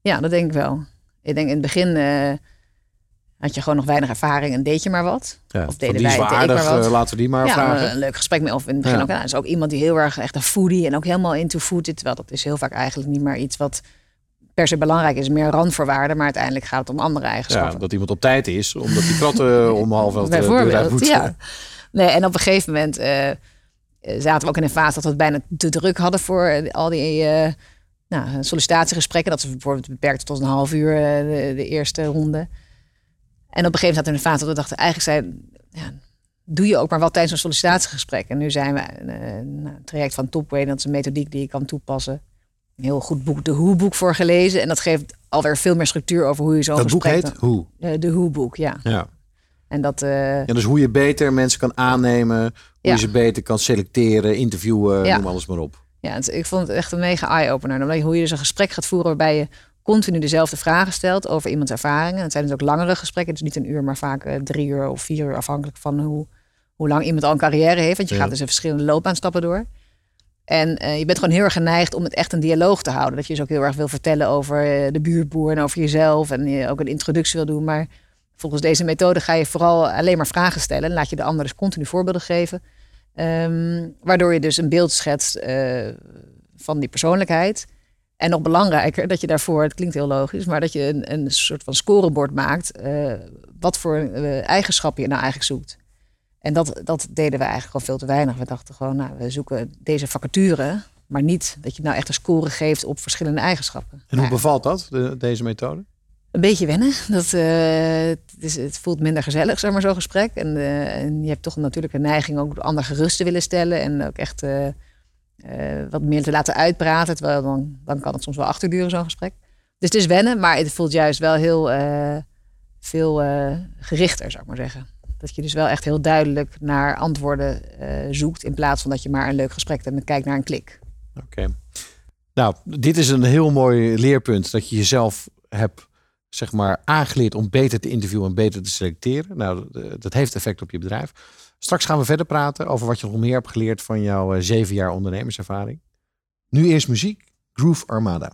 Ja, dat denk ik wel. Ik denk in het begin eh, had je gewoon nog weinig ervaring en deed je maar wat. Ja, Of deden wij, ik aardig, maar wat. eh, laten we die maar ja, vragen. een leuk gesprek mee. Of in het begin Ja. ook, nou, is ook iemand die heel erg echt een foodie en ook helemaal into food. Terwijl dat is heel vaak eigenlijk niet meer iets wat per se belangrijk is. Meer randvoorwaarden, maar uiteindelijk gaat het om andere ja, eigenschappen. dat iemand op tijd is, omdat die kratten om half elf Bijvoorbeeld, moeten. ja. Nee, en op een gegeven moment eh, eh, zaten we ook in een fase dat we het bijna te druk hadden voor eh, al die eh, nou, sollicitatiegesprekken. Dat ze bijvoorbeeld beperkt tot een half uur eh, de, de eerste ronde. En op een gegeven moment zaten we in een fase dat we dachten, eigenlijk zijn, ja, doe je ook maar wat tijdens een sollicitatiegesprek. En nu zijn we eh, een traject van Topway, dat is een methodiek die je kan toepassen. Een heel goed boek, de Hoe-boek voor gelezen. En dat geeft alweer veel meer structuur over hoe je zo'n Dat boek gesprek... heet Hoe. Eh, de Hoe-boek, ja. Ja. En dat... eh, ja, dus hoe je beter mensen kan aannemen, hoe Ja. je ze beter kan selecteren, interviewen, Ja. noem alles maar op. Ja, ik vond het echt een mega eye-opener. Hoe je dus een gesprek gaat voeren waarbij je continu dezelfde vragen stelt over iemands ervaringen. Het zijn dus ook langere gesprekken, dus niet een uur, maar vaak eh, drie uur of vier uur, afhankelijk van hoe, hoe lang iemand al een carrière heeft. Want je Ja. gaat dus in verschillende loopbaanstappen door. En eh, je bent gewoon heel erg geneigd om het echt een dialoog te houden. Dat je dus ook heel erg wil vertellen over eh, de buurtboer en over jezelf. En je ook een introductie wil doen. Maar volgens deze methode ga je vooral alleen maar vragen stellen. En laat je de ander dus continu voorbeelden geven. Ehm, waardoor je dus een beeld schetst van die persoonlijkheid. En nog belangrijker, dat je daarvoor, het klinkt heel logisch, maar dat je een, een soort van scorebord maakt. eh, wat voor eh, eigenschappen je nou eigenlijk zoekt. En dat, dat deden we eigenlijk gewoon veel te weinig. We dachten gewoon, nou, we zoeken deze vacature, maar niet dat je nou echt een score geeft op verschillende eigenschappen. En hoe bevalt dat, de- deze methode? een beetje wennen. Dat, eh, het, is, het voelt minder gezellig, zeg maar, zo'n gesprek. En, en je hebt toch natuurlijk een neiging ook de ander gerust te willen stellen. En ook echt eh, wat meer te laten uitpraten. Terwijl dan, dan kan het soms wel achterduren, zo'n gesprek. Dus het is wennen, maar het voelt juist wel heel eh, veel eh, gerichter, zou ik maar zeggen. Dat je dus wel echt heel duidelijk naar antwoorden zoekt. In plaats van dat je maar een leuk gesprek hebt en kijkt naar een klik. Oké. Nou, dit is een heel mooi leerpunt dat je jezelf hebt zeg maar aangeleerd om beter te interviewen en beter te selecteren. Nou, dat heeft effect op je bedrijf. Straks gaan we verder praten over wat je nog meer hebt geleerd van jouw eh, zeven jaar ondernemerservaring. Nu eerst muziek. Groove Armada.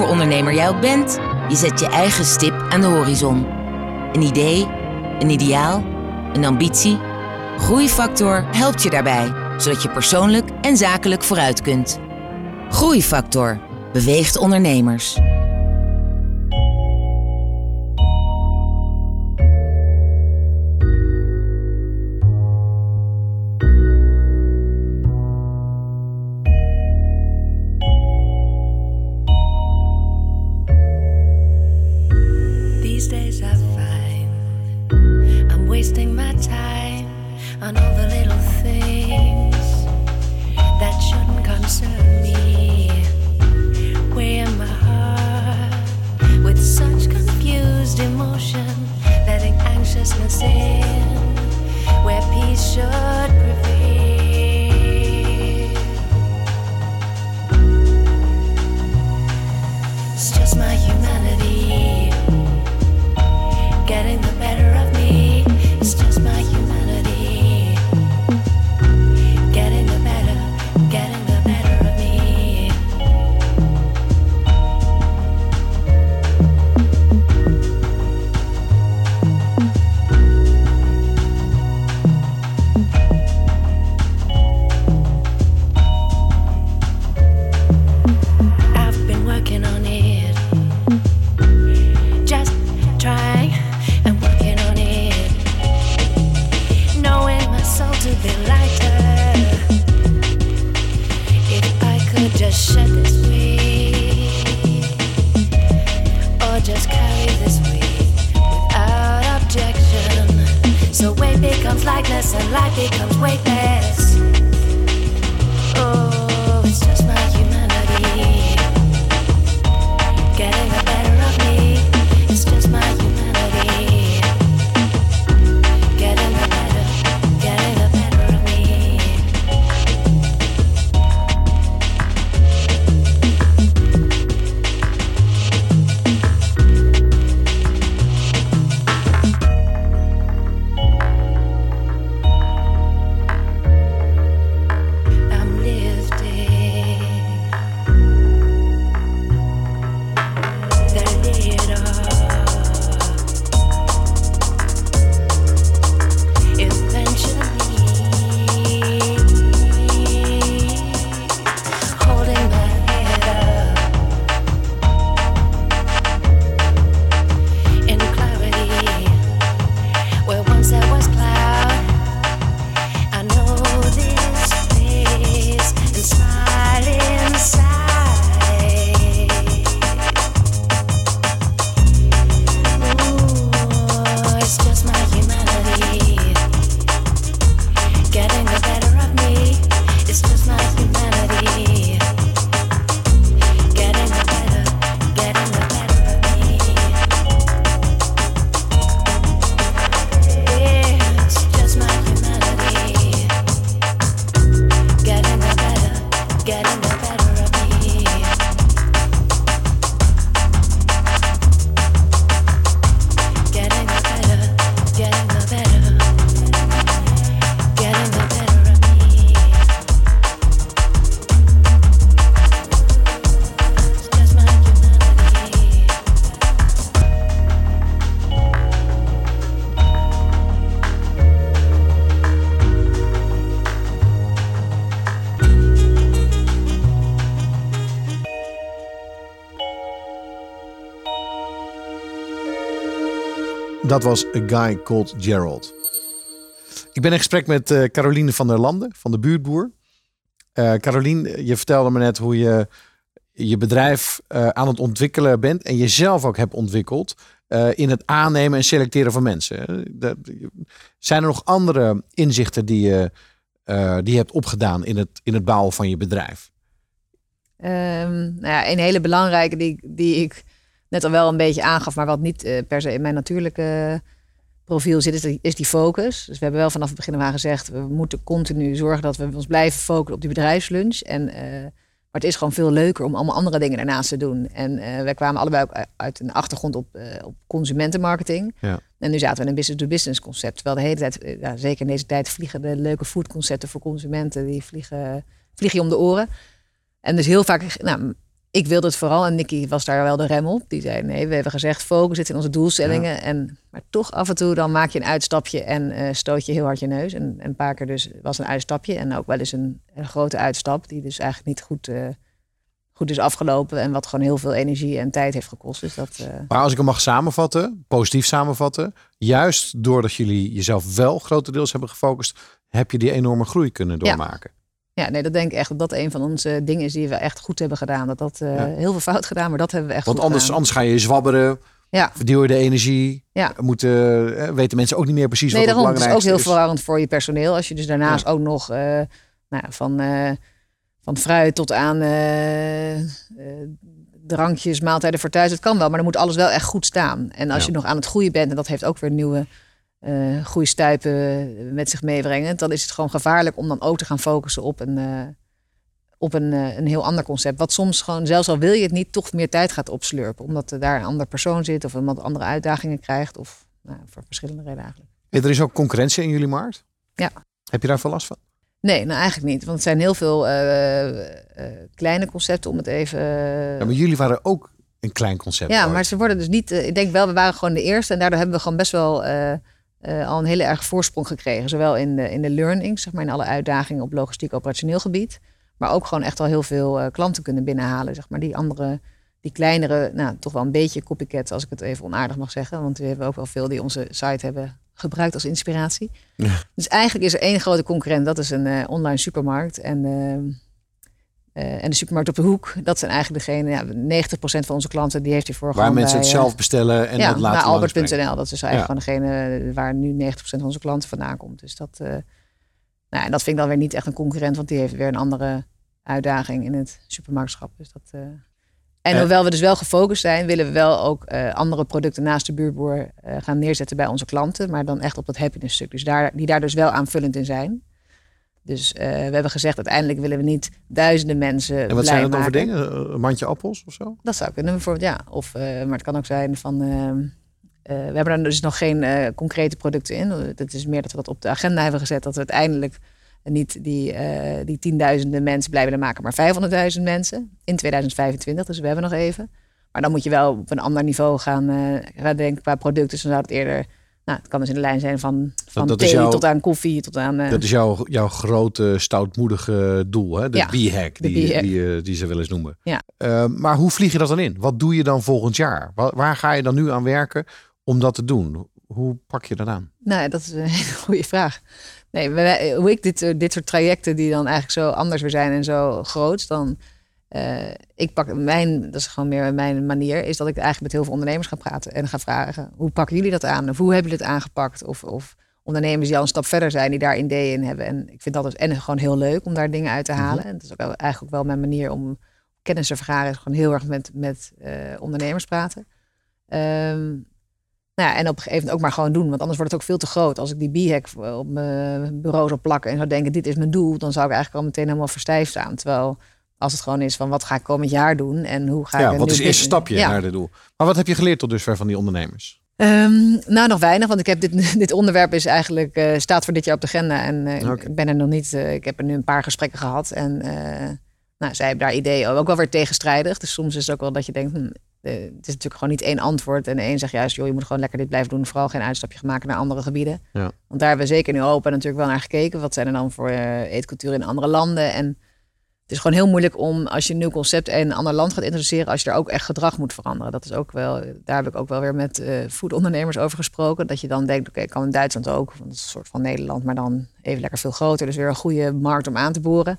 Voor ondernemer jij ook bent, je zet je eigen stip aan de horizon. Een idee, een ideaal, een ambitie. Groeifactor helpt je daarbij, zodat je persoonlijk en zakelijk vooruit kunt. Groeifactor beweegt ondernemers. Dat was A Guy Called Gerald. Ik ben in gesprek met eh, Caroline van der Landen van de Buurtboer. Eh Caroline, je vertelde me net hoe je je bedrijf eh, aan het ontwikkelen bent en jezelf ook hebt ontwikkeld in het aannemen en selecteren van mensen. Dat- zijn er nog andere inzichten die je, die hebt opgedaan in het, in het bouwen van je bedrijf? Nou ja, een hele belangrijke die, die ik net al wel een beetje aangaf, maar wat niet eh, per se in mijn natuurlijke profiel zit, is die, is die focus. Dus we hebben wel vanaf het begin af aan gezegd, we moeten continu zorgen dat we ons blijven focussen op die bedrijfslunch. En, eh, maar het is gewoon veel leuker om allemaal andere dingen daarnaast te doen. En eh, wij kwamen allebei ook uit een achtergrond op, eh, op consumentenmarketing. Ja. En nu zaten we in een business-to-business concept. Terwijl de hele tijd, eh, ja, zeker in deze tijd, vliegen de leuke foodconcepten voor consumenten, die vliegen, vliegen je om de oren. En dus heel vaak, nou, ik wilde het vooral en Nicky was daar wel de rem op. Die zei, nee, we hebben gezegd focus zit in onze doelstellingen. En, maar toch af en toe dan maak je een uitstapje en eh, stoot je heel hard je neus. En, en een paar keer dus was een uitstapje en ook wel eens een, een grote uitstap... die dus eigenlijk niet goed, eh, goed is afgelopen... en wat gewoon heel veel energie en tijd heeft gekost. Dus dat, eh, Maar als ik hem mag samenvatten, positief samenvatten. Juist doordat jullie jezelf wel grotendeels hebben gefocust, heb je die enorme groei kunnen doormaken. ja, nee, dat denk ik echt dat dat een van onze dingen is die we echt goed hebben gedaan. Dat dat eh, Ja. heel veel fout gedaan, maar dat hebben we echt Want goed anders, gedaan. anders ga je zwabberen, Ja. je de energie. Ja. Moeten, eh, weten mensen ook niet meer precies Nee, wat het daarom. Het is ook heel is. verwarrend voor je personeel. Als je dus daarnaast ook nog eh, nou, ja, van, van fruit tot aan drankjes, maaltijden voor thuis. Het kan wel, maar dan moet alles wel echt goed staan. En als Ja. je nog aan het groeien bent, en dat heeft ook weer nieuwe eh groeistuipen met zich meebrengen, dan is het gewoon gevaarlijk om dan ook te gaan focussen op een, eh, op een, eh, een heel ander concept. Wat soms gewoon, zelfs al wil je het niet, toch meer tijd gaat opslurpen. Omdat er daar een ander persoon zit of iemand andere uitdagingen krijgt. Of nou, voor verschillende redenen eigenlijk. Er is ook concurrentie in jullie markt. Ja. Heb je daar veel last van? Nee, nou eigenlijk niet. Want het zijn heel veel kleine concepten om het even... Ja, maar jullie waren ook een klein concept. Ja, ooit. maar ze worden dus niet... ik denk wel, we waren gewoon de eerste. En daardoor hebben we gewoon best wel eh, al een hele erg voorsprong gekregen. Zowel in de, in de learning, zeg maar in alle uitdagingen op logistiek operationeel gebied. Maar ook gewoon echt al heel veel eh, klanten kunnen binnenhalen. Zeg maar die andere, die kleinere, nou toch wel een beetje copycat, als ik het even onaardig mag zeggen. Want we hebben ook wel veel die onze site hebben gebruikt als inspiratie. Dus eigenlijk is er één grote concurrent, dat is een eh, online supermarkt. En, eh, en de supermarkt op de hoek, dat zijn eigenlijk degene, ja, 90% van onze klanten, die heeft hiervoor Waar mensen bij, het eh, zelf bestellen en ja, dat laten albert.nl. Dat is eigenlijk gewoon degene waar nu 90% van onze klanten vandaan komt. Dus dat, eh, nou, en dat vind ik dan weer niet echt een concurrent, want die heeft weer een andere uitdaging in het supermarktschap. Dus dat, En hoewel we dus wel gefocust zijn, willen we wel ook andere producten naast de buurboer gaan neerzetten bij onze klanten. Maar dan echt op dat happiness stuk. Dus daar, die daar dus wel aanvullend in zijn. Dus eh, we hebben gezegd, uiteindelijk willen we niet duizenden mensen En wat zijn dat dan voor dingen? Een mandje appels of zo? Dat zou kunnen bijvoorbeeld, ja. Of, eh, maar het kan ook zijn van... ehm, eh, we hebben er dus nog geen eh, concrete producten in. Het is meer dat we dat op de agenda hebben gezet. Dat we uiteindelijk niet die, eh, die tienduizenden mensen blij willen maken, maar 500.000 mensen in 2025. Dus we hebben nog even. Maar dan moet je wel op een ander niveau gaan, eh, gaan denken qua producten. Dus dan zou het eerder... Nou, het kan dus in de lijn zijn van, van dat is thee jouw- tot aan koffie, tot aan... eh, Dat is jouw, jouw grote stoutmoedige doel, hè? de Ja, B-hack, die, eh, die ze wel eens noemen. Ja. Eh, maar hoe vlieg je dat dan in? Wat doe je dan volgend jaar? Waar, waar ga je dan nu aan werken om dat te doen? Hoe pak je dat aan? Nou, dat is een hele goede vraag. Nee, hoe ik dit, dit soort trajecten die dan eigenlijk zo anders weer zijn en zo groot, dan eh, ik pak mijn, dat is gewoon meer mijn manier, is dat ik eigenlijk met heel veel ondernemers ga praten en ga vragen, hoe pakken jullie dat aan? Of hoe hebben jullie het aangepakt? Of, of ondernemers die al een stap verder zijn, die daar ideeën in hebben. En ik vind dat dus en gewoon heel leuk om daar dingen uit te halen. En dat is ook eigenlijk ook wel mijn manier om kennis te vergaren, is gewoon heel erg met, met eh, ondernemers praten. Ehm, nou ja, en op een gegeven moment ook maar gewoon doen. Want anders wordt het ook veel te groot. Als ik die B-hack op mijn bureau zou plakken en zou denken, dit is mijn doel, dan zou ik eigenlijk al meteen helemaal verstijfd staan. Terwijl als het gewoon is van wat ga ik komend jaar doen en hoe ga ik Ja, wat is het eerste stapje Ja. naar dit doel? Maar wat heb je geleerd tot dusver van die ondernemers? Ehm, nou, nog weinig, want ik heb dit, dit onderwerp is eigenlijk eh, staat voor dit jaar op de agenda en eh, ik ben er nog niet. eh, ik heb er nu een paar gesprekken gehad en nou, zij hebben daar ideeën ook wel weer tegenstrijdig. Dus soms is het ook wel dat je denkt, hm, eh, het is natuurlijk gewoon niet één antwoord en de een zegt juist, joh, je moet gewoon lekker dit blijven doen, vooral geen uitstapje gaan maken naar andere gebieden. Ja. Want daar hebben we zeker nu open natuurlijk wel naar gekeken. Wat zijn er dan voor eetcultuur in andere landen en het is gewoon heel moeilijk om als je een nieuw concept in een ander land gaat introduceren, als je daar ook echt gedrag moet veranderen. Dat is ook wel, daar heb ik ook wel weer met eh foodondernemers over gesproken. Dat je dan denkt, oké, kan in Duitsland ook, want is een soort van Nederland, maar dan even lekker veel groter. Dus weer een goede markt om aan te boren.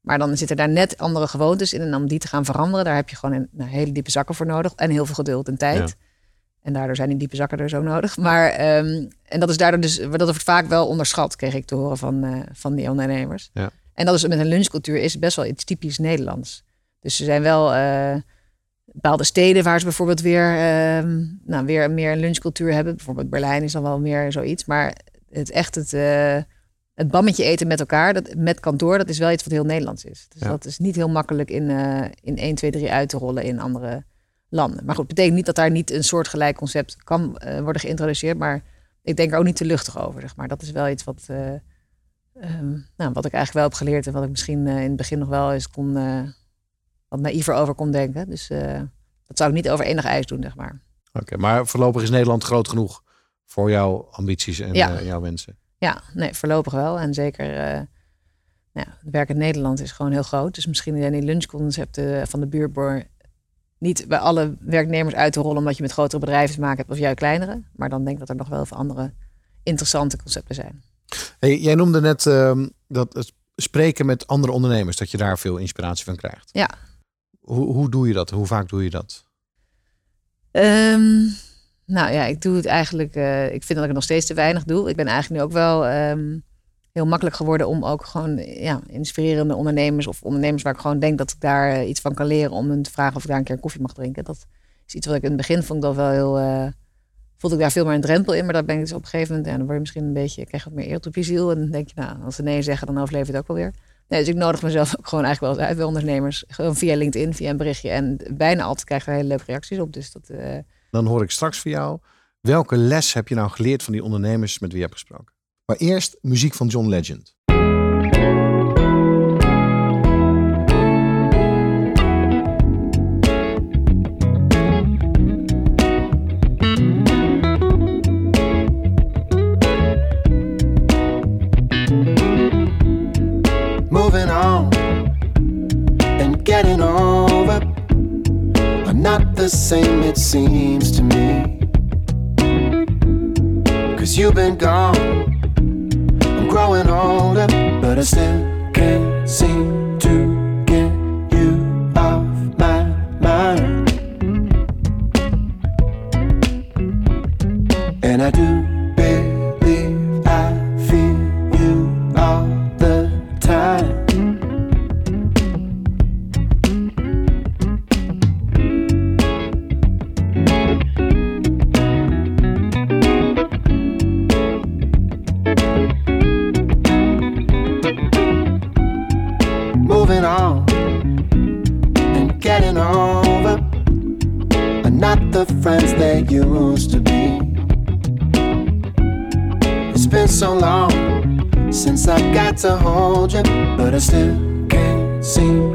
Maar dan zitten daar net andere gewoontes in. En om die te gaan veranderen, daar heb je gewoon een, nou, hele diepe zakken voor nodig. En heel veel geduld en tijd. Ja. En daardoor zijn die diepe zakken er zo nodig. Maar, ehm, en dat is daardoor dus, dat wordt vaak wel onderschat, kreeg ik te horen van, eh, van die ondernemers. Ja. En dat is met een lunchcultuur is best wel iets typisch Nederlands. Dus er zijn wel eh, bepaalde steden waar ze bijvoorbeeld weer, ehm, nou, weer meer een lunchcultuur hebben. Bijvoorbeeld Berlijn is dan wel meer zoiets. Maar het echt het, eh, het bammetje eten met elkaar, dat, met kantoor, dat is wel iets wat heel Nederlands is. Dus Ja. dat is niet heel makkelijk in, eh, in 1, 2, 3 uit te rollen in andere landen. Maar goed, het betekent niet dat daar niet een soortgelijk concept kan worden geïntroduceerd. Maar ik denk er ook niet te luchtig over, zeg maar. Dat is wel iets wat, eh, ehm, nou, wat ik eigenlijk wel heb geleerd en wat ik misschien eh, in het begin nog wel eens kon, eh, wat naïver over kon denken. Dus eh, dat zou ik niet over enig ijs doen, zeg maar. Oké, maar voorlopig is Nederland groot genoeg voor jouw ambities en Ja. jouw wensen. Ja, nee, voorlopig wel. En zeker, nou ja, het werk in Nederland is gewoon heel groot. Dus misschien zijn die lunchconcepten van de buurtboer niet bij alle werknemers uit te rollen, omdat je met grotere bedrijven te maken hebt of juist kleinere. Maar dan denk ik dat er nog wel veel andere interessante concepten zijn. Hey, jij noemde net ehm, dat het spreken met andere ondernemers, dat je daar veel inspiratie van krijgt. Ja. Hoe, hoe doe je dat? Hoe vaak doe je dat? Ehm, nou ja, ik doe het eigenlijk. eh, ik vind dat ik het nog steeds te weinig doe. Ik ben eigenlijk nu ook wel ehm, heel makkelijk geworden om ook gewoon ja, inspirerende ondernemers of ondernemers waar ik gewoon denk dat ik daar eh, iets van kan leren om hen te vragen of ik daar een keer een koffie mag drinken. Dat is iets wat ik in het begin vond ik dat wel heel. eh, voelde ik daar veel meer een drempel in, maar dat ben ik dus op een gegeven moment. Ja, dan word je misschien een beetje, krijg wat meer eer op je ziel. En dan denk je, nou, als ze nee zeggen, dan overleef je het ook wel weer. Nee, dus ik nodig mezelf ook gewoon eigenlijk wel eens uit bij ondernemers. Gewoon via LinkedIn, via een berichtje. En bijna altijd krijgen we hele leuke reacties op. Dus dat, eh, Dan hoor ik straks van jou. Welke les heb je nou geleerd van die ondernemers met wie je hebt gesproken? Maar eerst muziek van John Legend. The same, it seems to me. Cause you've been gone, I'm growing older, but I still can't seem to get you off my mind. And I do Moving on and getting over are not the friends they used to be. It's been so long since I got to hold you, but I still can't seem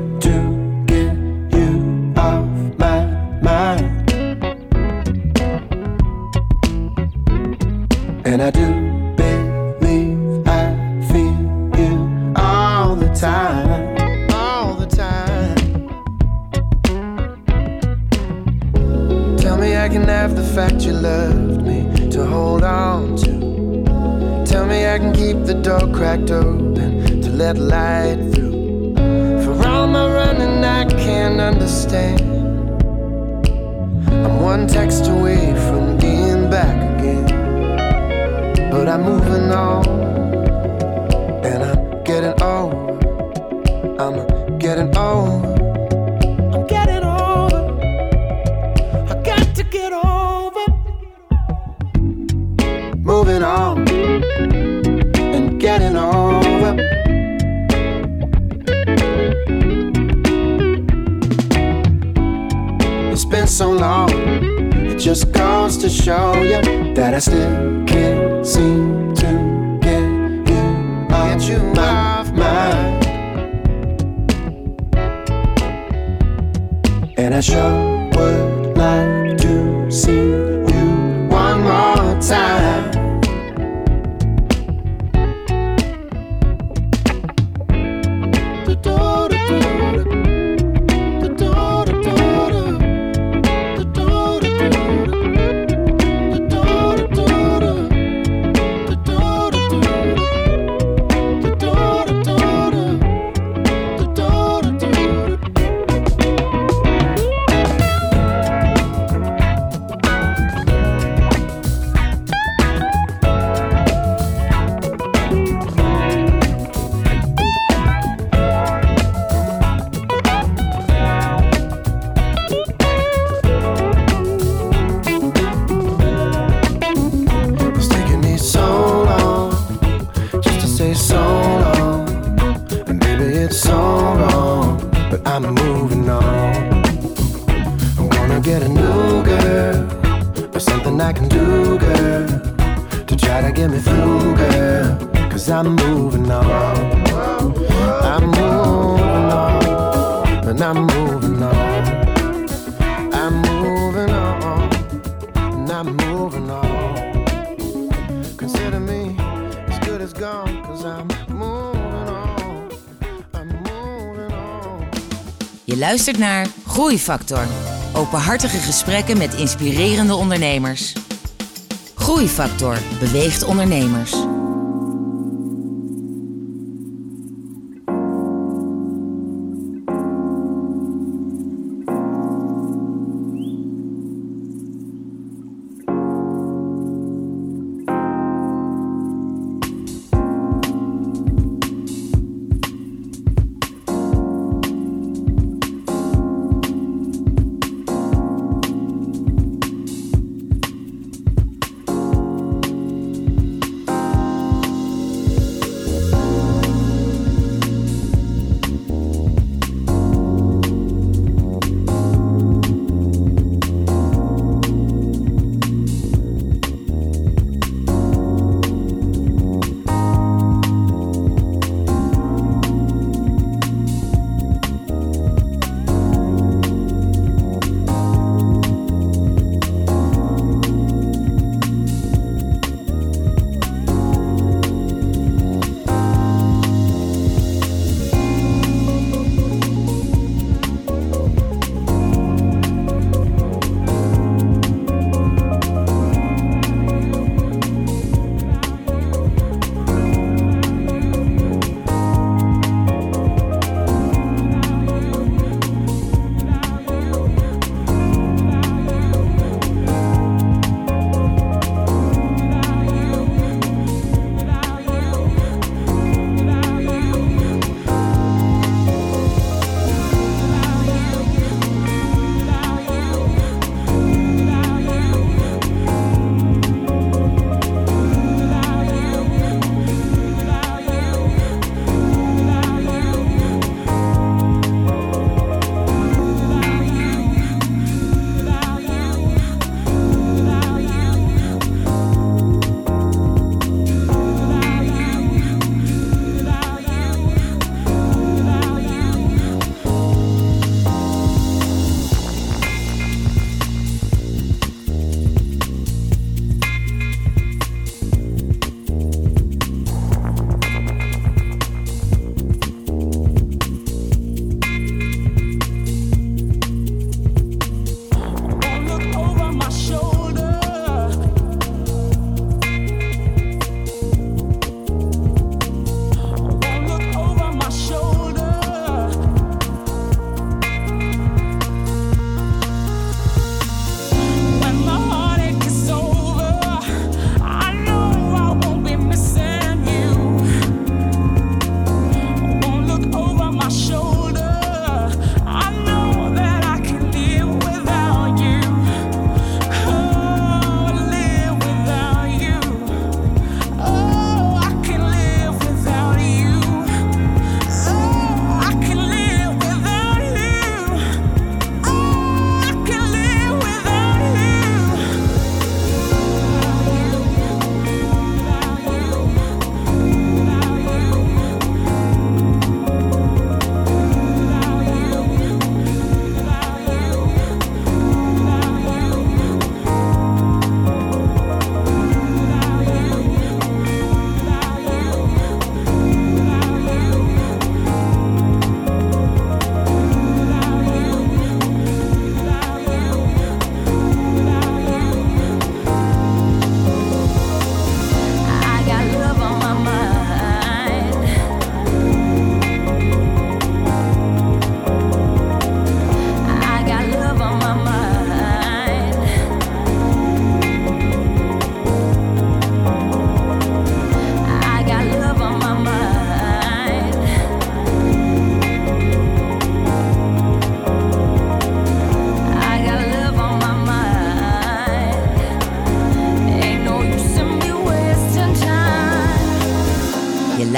luistert naar Groeifactor. Openhartige gesprekken met inspirerende ondernemers. Groeifactor beweegt ondernemers.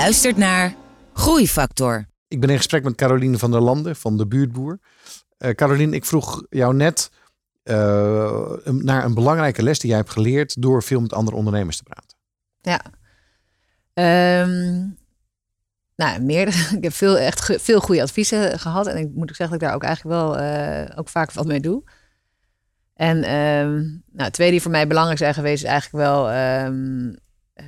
Luistert naar Groeifactor. Ik ben in gesprek met Caroline van der Landen van de Buurtboer. Eh Caroline, ik vroeg jou net eh, naar een belangrijke les die jij hebt geleerd door veel met andere ondernemers te praten. Ja. Ehm, nou, meerdere. Ik heb veel, echt ge- veel goede adviezen gehad. En ik moet ook zeggen dat ik daar ook eigenlijk wel eh, ook vaak wat mee doe. En ehm, nou, twee die voor mij belangrijk zijn geweest, is eigenlijk wel ehm, eh,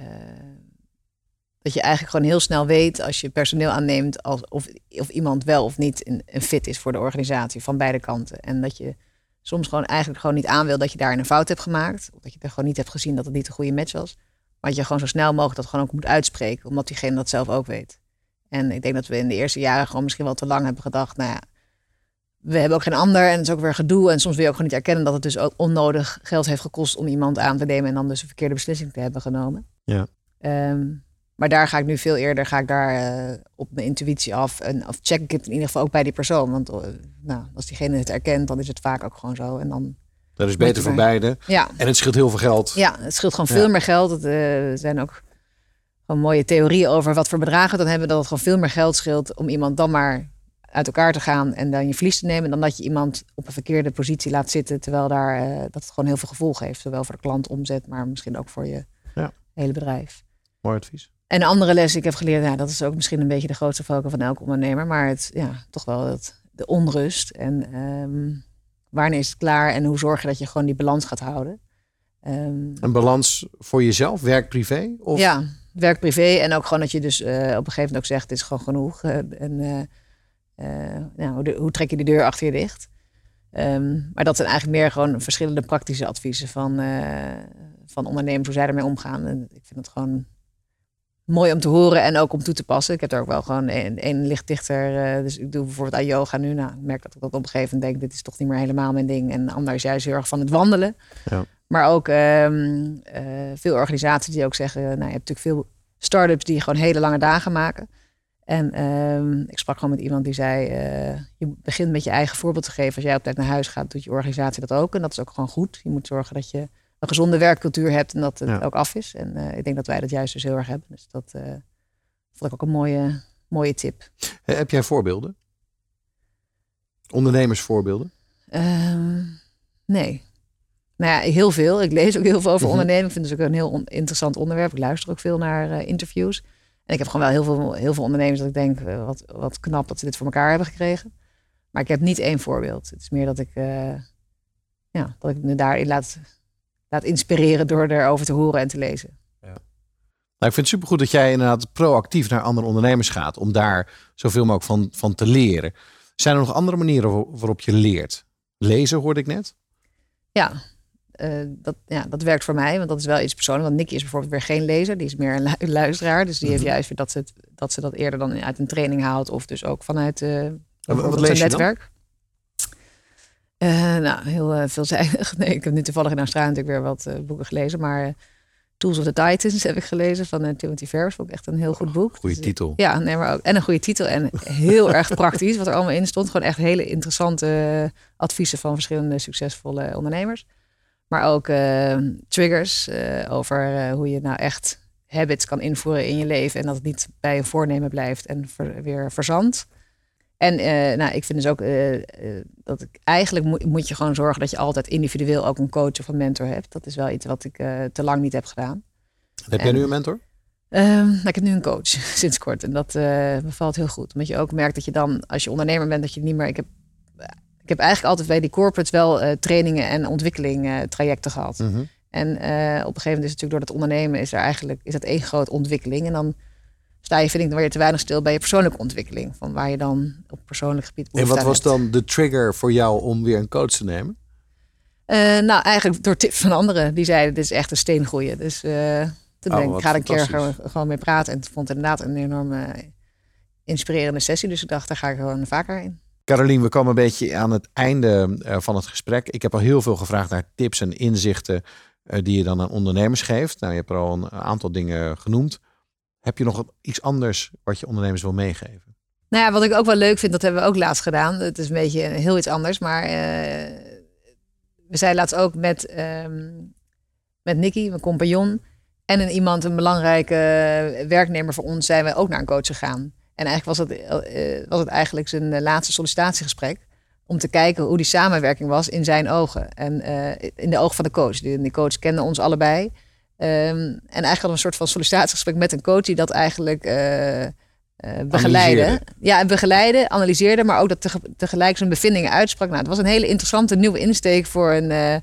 dat je eigenlijk gewoon heel snel weet als je personeel aanneemt als, of, of iemand wel of niet een, een fit is voor de organisatie van beide kanten. En dat je soms gewoon eigenlijk gewoon niet aan wil dat je daar een fout hebt gemaakt. Of dat je er gewoon niet hebt gezien dat het niet een goede match was. Maar dat je gewoon zo snel mogelijk dat gewoon ook moet uitspreken, omdat diegene dat zelf ook weet. En ik denk dat we in de eerste jaren gewoon misschien wel te lang hebben gedacht, nou ja, we hebben ook geen ander en het is ook weer gedoe. En soms wil je ook gewoon niet erkennen dat het dus ook onnodig geld heeft gekost om iemand aan te nemen en dan dus een verkeerde beslissing te hebben genomen. Ja. Ehm, maar daar ga ik nu veel eerder ga ik daar eh, op mijn intuïtie af. En, of check ik het in ieder geval ook bij die persoon. Want eh, nou, als diegene het erkent, dan is het vaak ook gewoon zo. En dan, Dat is beter voor beide. ja, En het scheelt heel veel geld. ja, het scheelt gewoon Ja. veel meer geld. Eh, er zijn ook gewoon mooie theorieën over wat voor bedragen dan hebben. Dat het gewoon veel meer geld scheelt om iemand dan maar uit elkaar te gaan en dan je verlies te nemen. Dan dat je iemand op een verkeerde positie laat zitten. Terwijl daar, dat het gewoon heel veel gevolgen heeft. Zowel voor de klant omzet, maar misschien ook voor je Ja. hele bedrijf. Mooi advies. En een andere les die ik heb geleerd, ja, dat is ook misschien een beetje de grootste valkuil van elke ondernemer. Maar het, ja, toch wel het, de onrust. En ehm, wanneer is het klaar en hoe zorg je dat je gewoon die balans gaat houden. Ehm, Een balans voor jezelf, werk, privé? Of? ja, werk privé. En ook gewoon dat je dus eh, op een gegeven moment ook zegt, het is gewoon genoeg. Eh, en nou, hoe, de- hoe trek je die deur achter je dicht? Ehm, maar dat zijn eigenlijk meer gewoon verschillende praktische adviezen van, van ondernemers, hoe zij ermee omgaan. En ik vind het gewoon mooi om te horen en ook om toe te passen. Ik heb er ook wel gewoon een, een licht dichter. eh, dus ik doe bijvoorbeeld aan yoga nu. Nou, ik merk dat ik dat op een gegeven moment denk, dit is toch niet meer helemaal mijn ding. En anders juist heel erg van het wandelen. Ja. Maar ook ehm, eh, veel organisaties die ook zeggen, nou, je hebt natuurlijk veel start-ups die gewoon hele lange dagen maken. En ehm, ik sprak gewoon met iemand die zei, eh, je begint met je eigen voorbeeld te geven. Als jij op tijd naar huis gaat, doet je organisatie dat ook. En dat is ook gewoon goed. Je moet zorgen dat je een gezonde werkcultuur hebt en dat het Ja. ook af is. En eh, ik denk dat wij dat juist dus heel erg hebben. Dus dat eh, vond ik ook een mooie, mooie tip. Heb jij voorbeelden? Ondernemersvoorbeelden? Ehm, nee. Nou ja, heel veel. Ik lees ook heel veel over Mhm. ondernemen. Ik vind het ook een heel on- interessant onderwerp. Ik luister ook veel naar eh, interviews. En ik heb gewoon wel heel veel, heel veel ondernemers dat ik denk, wat, wat knap dat ze dit voor elkaar hebben gekregen. Maar ik heb niet één voorbeeld. Het is meer dat ik, ja, dat ik me daarin laat, laat inspireren door erover te horen en te lezen. Nou, ik vind het supergoed dat jij inderdaad proactief naar andere ondernemers gaat. Om daar zoveel mogelijk van, van te leren. Zijn er nog andere manieren waar- waarop je leert? Lezen hoorde ik net. Ja, eh, dat, ja, dat werkt voor mij, want dat is wel iets persoonlijks. Want Nicky is bijvoorbeeld weer geen lezer, die is meer een lu- luisteraar. Dus die heeft juist weer dat ze, het, dat ze dat eerder dan uit een training haalt of dus ook vanuit lees je dan? netwerk. Eh, nou, heel eh, veelzijdig. Nee, ik heb nu toevallig in Australië natuurlijk weer wat eh, boeken gelezen, maar Tools of the Titans heb ik gelezen van Timothy Ferris. Vond ik echt een heel goed boek. Goeie Dus, titel. ja, nee, maar ook. En een goede titel. En heel erg praktisch, wat er allemaal in stond. Gewoon echt hele interessante adviezen van verschillende succesvolle ondernemers. Maar ook triggers over hoe je nou echt habits kan invoeren in je leven. En dat het niet bij een voornemen blijft en ver- weer verzandt. En eh, nou, ik vind dus ook eh, eh, dat ik eigenlijk moet, moet je gewoon zorgen dat je altijd individueel ook een coach of een mentor hebt. Dat is wel iets wat ik te lang niet heb gedaan. Heb jij nu een mentor? Ehm, nou, ik heb nu een coach sinds kort en dat bevalt heel goed. Omdat je ook merkt dat je dan, als je ondernemer bent, dat je niet meer. Ik heb, ik heb eigenlijk altijd bij die corporates wel trainingen en ontwikkeling trajecten gehad. Mhm. En op een gegeven moment is het natuurlijk door het ondernemen is er eigenlijk is dat één grote ontwikkeling. En dan sta je, vind ik, dan weer te weinig stil bij je persoonlijke ontwikkeling. Van waar je dan op persoonlijk gebied En wat was hebt. dan de trigger voor jou om weer een coach te nemen? Eh, nou, eigenlijk door tips van anderen. Die zeiden, dit is echt een steengoeie. Dus eh, toen Oh, denk ik, ik ga er een keer gewoon, gewoon mee praten. En het vond inderdaad een enorme inspirerende sessie. Dus ik dacht, daar ga ik gewoon vaker in. Carolien, we komen een beetje aan het einde eh, van het gesprek. Ik heb al heel veel gevraagd naar tips en inzichten die je dan aan ondernemers geeft. Nou, je hebt er al een aantal dingen genoemd. Heb je nog iets anders wat je ondernemers wil meegeven? Nou ja, wat ik ook wel leuk vind, dat hebben we ook laatst gedaan. Het is een beetje heel iets anders. Maar eh, we zijn laatst ook met, ehm met Nicky, mijn compagnon. En een iemand, een belangrijke werknemer voor ons, zijn we ook naar een coach gegaan. En eigenlijk was het, eh, was het eigenlijk zijn laatste sollicitatiegesprek. Om te kijken hoe die samenwerking was in zijn ogen. En eh, in de ogen van de coach. Die, die coach kende ons allebei. Ehm, en eigenlijk we een soort van sollicitatiegesprek met een coach die dat eigenlijk eh, begeleide. Analyseerde. Ja, en begeleide, analyseerde, maar ook dat tege- tegelijk zijn bevindingen uitsprak. Nou, het was een hele interessante nieuwe insteek voor een,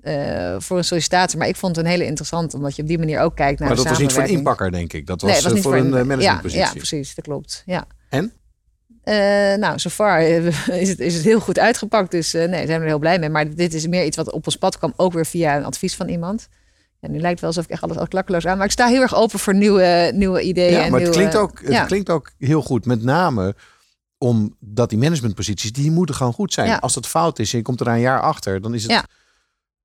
eh, voor een sollicitatie. Maar ik vond het een hele interessant, omdat je op die manier ook kijkt naar Maar dat was niet voor een inpakker, denk ik. Dat was, Nee, was niet voor een ja, managementpositie. Ja, precies, dat klopt. Ja. En? Nou, so far is het, is het heel goed uitgepakt. Dus eh, nee, zijn we er heel blij mee. Maar dit is meer iets wat op ons pad kwam, ook weer via een advies van iemand. Ja, nu lijkt het wel alsof ik echt alles al klakkeloos aan. Maar ik sta heel erg open voor nieuwe, nieuwe ideeën. Ja, en maar het klinkt, ook, het ja. klinkt ook heel goed. Met name omdat die managementposities, die moeten gewoon goed zijn. Ja. Als het fout is en je komt er een jaar achter, dan is het Ja.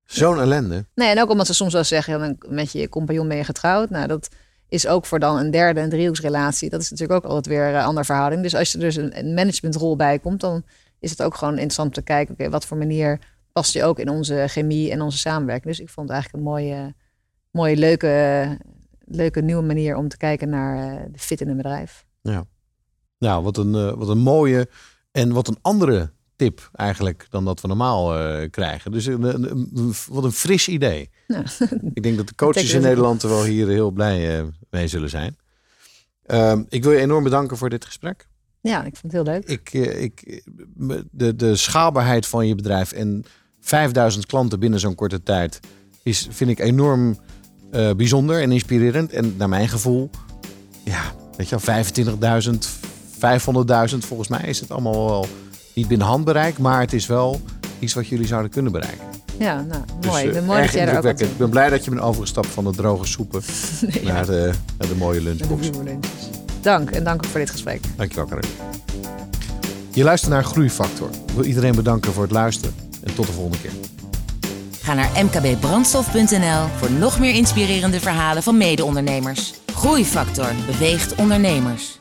zo'n ellende. Nee, en ook omdat ze soms wel zeggen, dan met je compagnon ben je getrouwd. Nou, dat is ook voor dan een derde, een driehoeksrelatie. Dat is natuurlijk ook altijd weer een andere verhouding. Dus als er dus een, managementrol bij komt, dan is het ook gewoon interessant om te kijken, oké, wat voor manier past je ook in onze chemie en onze samenwerking. Dus ik vond het eigenlijk een mooie, mooie leuke, leuke nieuwe manier om te kijken naar eh, de fit in een bedrijf. Ja. Nou, wat een, eh, wat een mooie en wat een andere tip eigenlijk dan dat we normaal eh, krijgen. Dus een, een- een- wat een fris idee. Nou, Ik denk dat de coaches in Nederland er wel hier heel blij mee zullen zijn. Ehm, ik wil je enorm bedanken voor dit gesprek. ja, ik vond het heel leuk. Ik, ik, de, de schaalbaarheid van je bedrijf en 5000 klanten binnen zo'n korte tijd is, vind ik enorm eh, bijzonder en inspirerend. En naar mijn gevoel, ja, weet je wel, 25.000, 500.000, volgens mij is het allemaal wel niet binnen handbereik, maar het is wel iets wat jullie zouden kunnen bereiken. Ja, nou, Dus, mooi. Ik ben mooi dat jij er ook. Ik ben blij dat je bent overgestapt van de droge soepen Nee, naar, de, naar de mooie lunchbox. Dank en dank ook voor dit gesprek. Dankjewel, Karin. Je luistert naar Groeifactor. Ik wil iedereen bedanken voor het luisteren. En tot de volgende keer. Ga naar mkbbrandstof.nl voor nog meer inspirerende verhalen van mede-ondernemers. Groeifactor beweegt ondernemers.